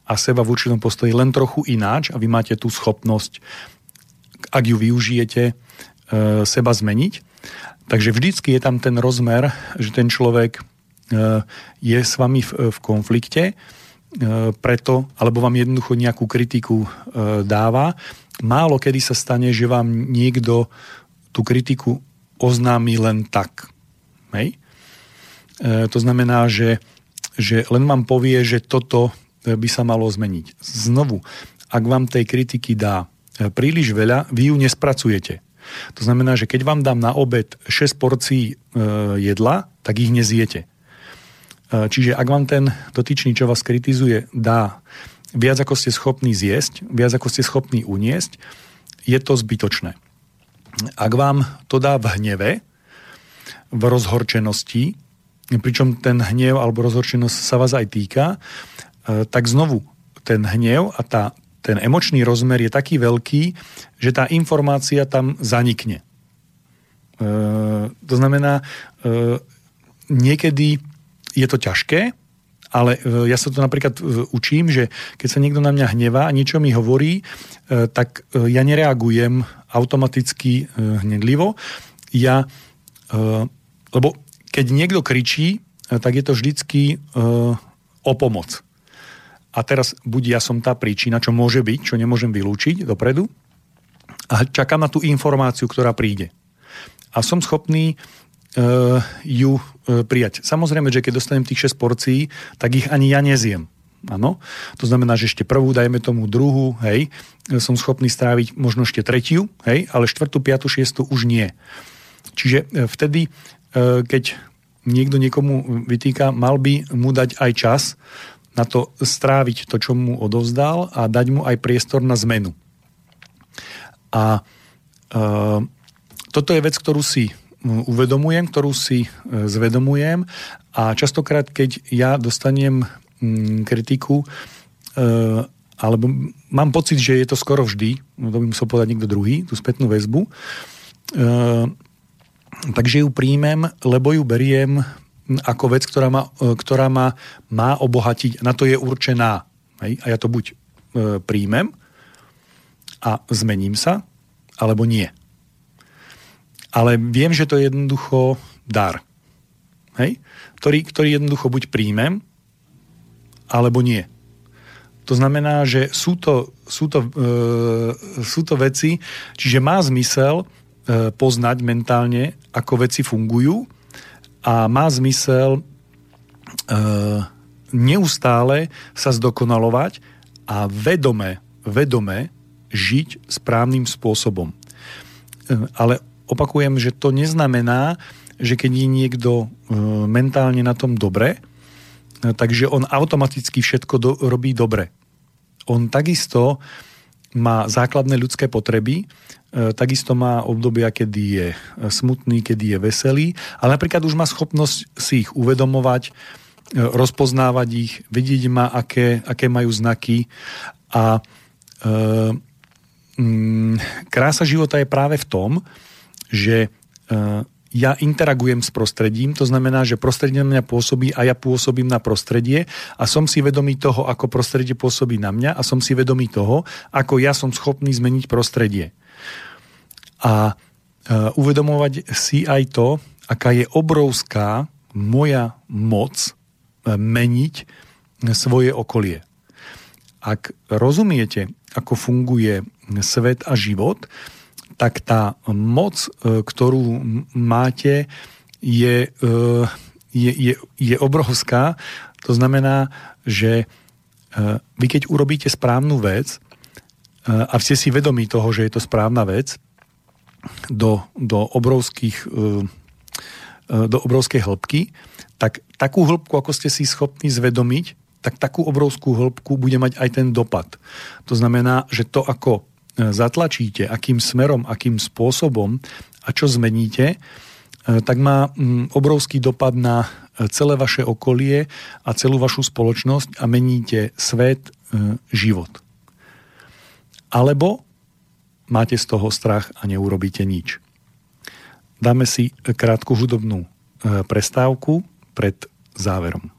[SPEAKER 1] a seba v určitom postoji len trochu ináč a vy máte tú schopnosť, ak ju využijete, e, seba zmeniť. Takže vždycky je tam ten rozmer, že ten človek e, je s vami v, konflikte, e, preto, alebo vám jednoducho nejakú kritiku dáva. Málo kedy sa stane, že vám niekto tú kritiku oznámi len tak. Hej? To znamená, že že len vám povie, že toto e, by sa malo zmeniť. Znovu, ak vám tej kritiky dá e, príliš veľa, vy ju nespracujete. To znamená, že keď vám dám na obed 6 porcií e, jedla, tak ich nezjete. Čiže ak vám ten dotyčný, čo vás kritizuje, dá viac ako ste schopní zjesť, viac ako ste schopní uniesť, je to zbytočné. Ak vám to dá v hneve, v rozhorčenosti, pričom ten hnev alebo rozhorčenosť sa vás aj týka, e, tak znovu ten hnev a tá, ten emočný rozmer je taký veľký, že tá informácia tam zanikne. to znamená, niekedy je to ťažké, ale ja sa to napríklad učím, že keď sa niekto na mňa hnevá a niečo mi hovorí, tak ja nereagujem automaticky hnedlivo. Ja, lebo keď niekto kričí, tak je to vždycky o pomoc. A teraz buď ja som tá príčina, čo môže byť, čo nemôžem vylúčiť dopredu, a čakám na tú informáciu, ktorá príde. A som schopný uh, ju prijať. Samozrejme, že keď dostanem tých 6 porcií, tak ich ani ja nezjem. Áno. To znamená, že ešte prvú, dajme tomu druhú, hej, som schopný stráviť možno ešte tretiu, hej, ale štvrtú, piatu, šiestu už nie. Čiže e, vtedy, keď niekto niekomu vytýka, mal by mu dať aj čas na to stráviť to, čo mu odovzdal a dať mu aj priestor na zmenu. A e, toto je vec, ktorú si uvedomujem, ktorú si e, zvedomujem a častokrát, keď ja dostanem kritiku, e, alebo mám pocit, že je to skoro vždy, no to by musel povedať niekto druhý, tú spätnú väzbu, e, takže ju príjmem, lebo ju beriem ako vec, ktorá ma, e, ktorá ma má obohatiť. Na to je určená. Hej? A ja to buď e, príjmem a zmením sa, alebo nie. Ale viem, že to je jednoducho dar. Hej? Ktorý, ktorý jednoducho buď príjmem, alebo nie. To znamená, že sú to, sú to, e, sú to veci, čiže má zmysel poznať mentálne, ako veci fungujú a má zmysel e, neustále sa zdokonalovať a vedome, vedome žiť správnym spôsobom. E, ale opakujem, že to neznamená, že keď je niekto mentálne na tom dobre, takže on automaticky všetko do, robí dobre. On takisto má základné ľudské potreby, takisto má obdobia, kedy je e, smutný, kedy je veselý, ale napríklad už má schopnosť si ich uvedomovať, e, rozpoznávať ich, vidieť ma, aké, aké majú znaky a e, m, krása života je práve v tom, že e, ja interagujem s prostredím, to znamená, že prostredie na mňa pôsobí a ja pôsobím na prostredie a som si vedomý toho, ako prostredie pôsobí na mňa a som si vedomý toho, ako ja som schopný zmeniť prostredie a e, uvedomovať si aj to, aká je obrovská moja moc e, meniť svoje okolie. Ak rozumiete, ako funguje svet a život, tak tá moc, e, ktorú máte, je, je, je, je obrovská. To znamená, že vy keď urobíte správnu vec a ste si vedomí toho, že je to správna vec, do, do, obrovských, e, e, do obrovskej hĺbky, tak takú hĺbku, ako ste si schopní zvedomiť, tak takú obrovskú hĺbku bude mať aj ten dopad. To znamená, že to, ako e, zatlačíte, akým smerom, akým spôsobom a čo zmeníte, tak má mm, obrovský dopad na celé vaše okolie a celú vašu spoločnosť a meníte svet, život. Alebo máte z toho strach a neurobíte nič. Dáme si krátku hudobnú e, prestávku pred záverom.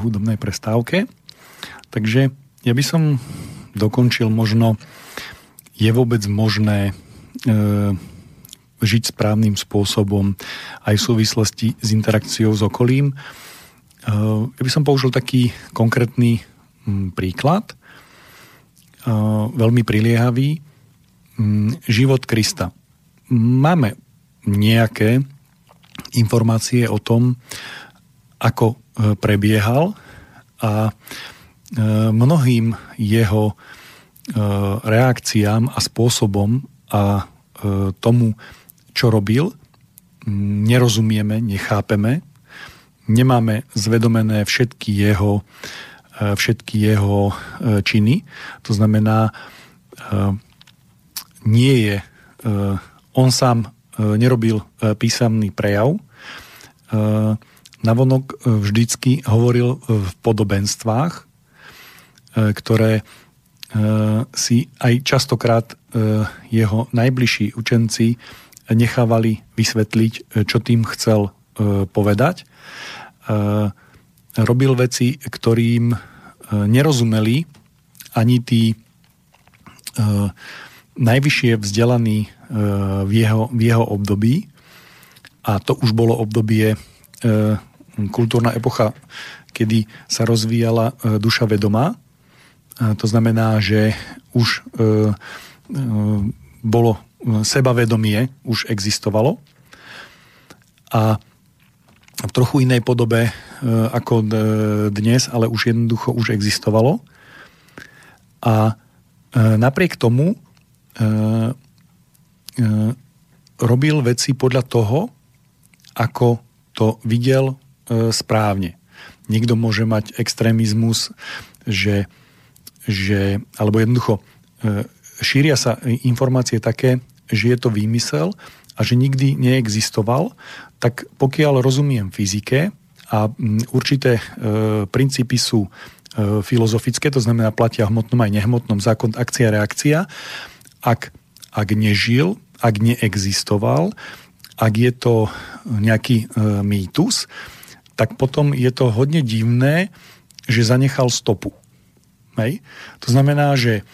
[SPEAKER 1] Hudobnej prestávke. Takže ja by som dokončil možno, je vôbec možné e, žiť správnym spôsobom aj v súvislosti s interakciou s okolím. E, ja by som použil taký konkrétny m, príklad, e, veľmi priliehavý, m, život Krista. Máme nejaké informácie o tom, ako prebiehal a e, mnohým jeho e, reakciám a spôsobom a tomu, čo robil, nerozumieme, nechápeme, nemáme zvedomené všetky jeho, všetky jeho činy. To znamená, nie je, on sám nerobil písomný prejav, navonok e, vždycky hovoril v podobenstvách, e, ktoré e, si aj častokrát jeho najbližší učenci nechávali vysvetliť, čo tým chcel povedať. Robil veci, ktorým nerozumeli ani tí najvyššie vzdelaní v jeho, v jeho období. A to už bolo obdobie kultúrna epocha, kedy sa rozvíjala e, duša vedomá. To znamená, že už e, e, bolo sebavedomie, už existovalo. A v trochu inej podobe ako dnes, ale už jednoducho už existovalo. A napriek tomu robil veci podľa toho, ako to videl E, správne. Niekto môže mať extrémizmus, že, že alebo jednoducho e, šíria sa informácie také, že je to výmysel a že nikdy neexistoval, tak pokiaľ rozumiem fyzike a určité e, princípy sú filozofické, to znamená platia hmotnom aj nehmotnom zákon akcia reakcia, ak, ak nežil, ak neexistoval, ak je to nejaký mýtus, tak potom je to hodne divné, že zanechal stopu. Hej? To znamená, že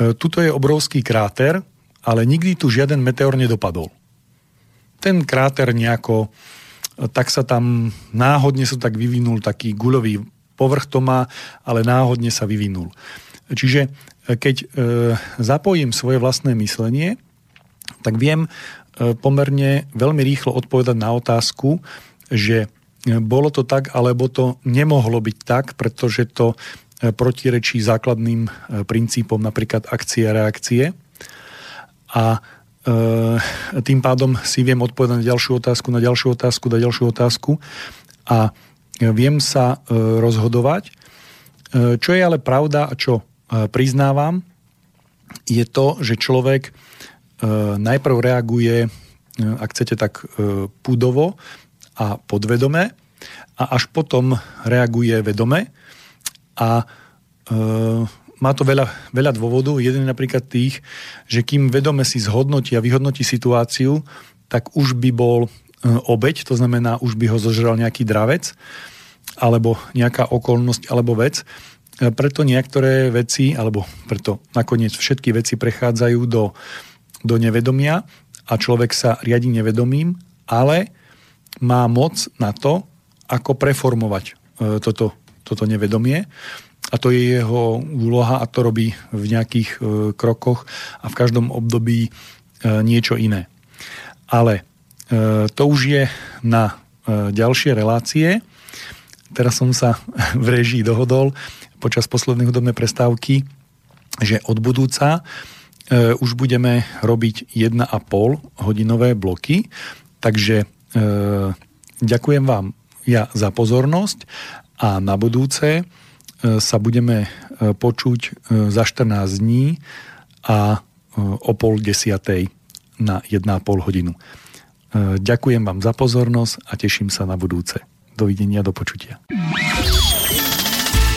[SPEAKER 1] e, tuto je obrovský kráter, ale nikdy tu žiaden meteor nedopadol. Ten kráter nejako, e, tak sa tam náhodne sa tak vyvinul taký guľový povrch to má, ale náhodne sa vyvinul. Čiže e, keď e, zapojím svoje vlastné myslenie, tak viem e, pomerne veľmi rýchlo odpovedať na otázku, že bolo to tak, alebo to nemohlo byť tak, pretože to e, protirečí základným e, princípom napríklad akcie a reakcie. A e, tým pádom si viem odpovedať na ďalšiu otázku, na ďalšiu otázku, na ďalšiu otázku a viem sa rozhodovať. Čo je ale pravda a čo priznávam, je to, že človek najprv reaguje, ak chcete tak púdovo, a podvedome a až potom reaguje vedome a e, má to veľa, veľa dôvodov. Jeden je napríklad tých, že kým vedome si zhodnotí a vyhodnotí situáciu, tak už by bol e, obeď, to znamená, už by ho zožral nejaký dravec alebo nejaká okolnosť alebo vec. E, preto niektoré veci, alebo preto nakoniec všetky veci prechádzajú do, do nevedomia a človek sa riadi nevedomím, ale má moc na to, ako preformovať e, toto, toto nevedomie. A to je jeho úloha a to robí v nejakých e, krokoch a v každom období niečo iné. Ale to už je na ďalšie relácie. Teraz som sa (laughs) v režii dohodol počas poslednej hudobnej prestávky, že od budúca už budeme robiť 1,5 hodinové bloky, takže ďakujem vám ja za pozornosť a na budúce sa budeme počuť za 14 dní a o pol desiatej na 1,5 hodinu. Ďakujem vám za pozornosť a teším sa na budúce. Dovidenia, do počutia.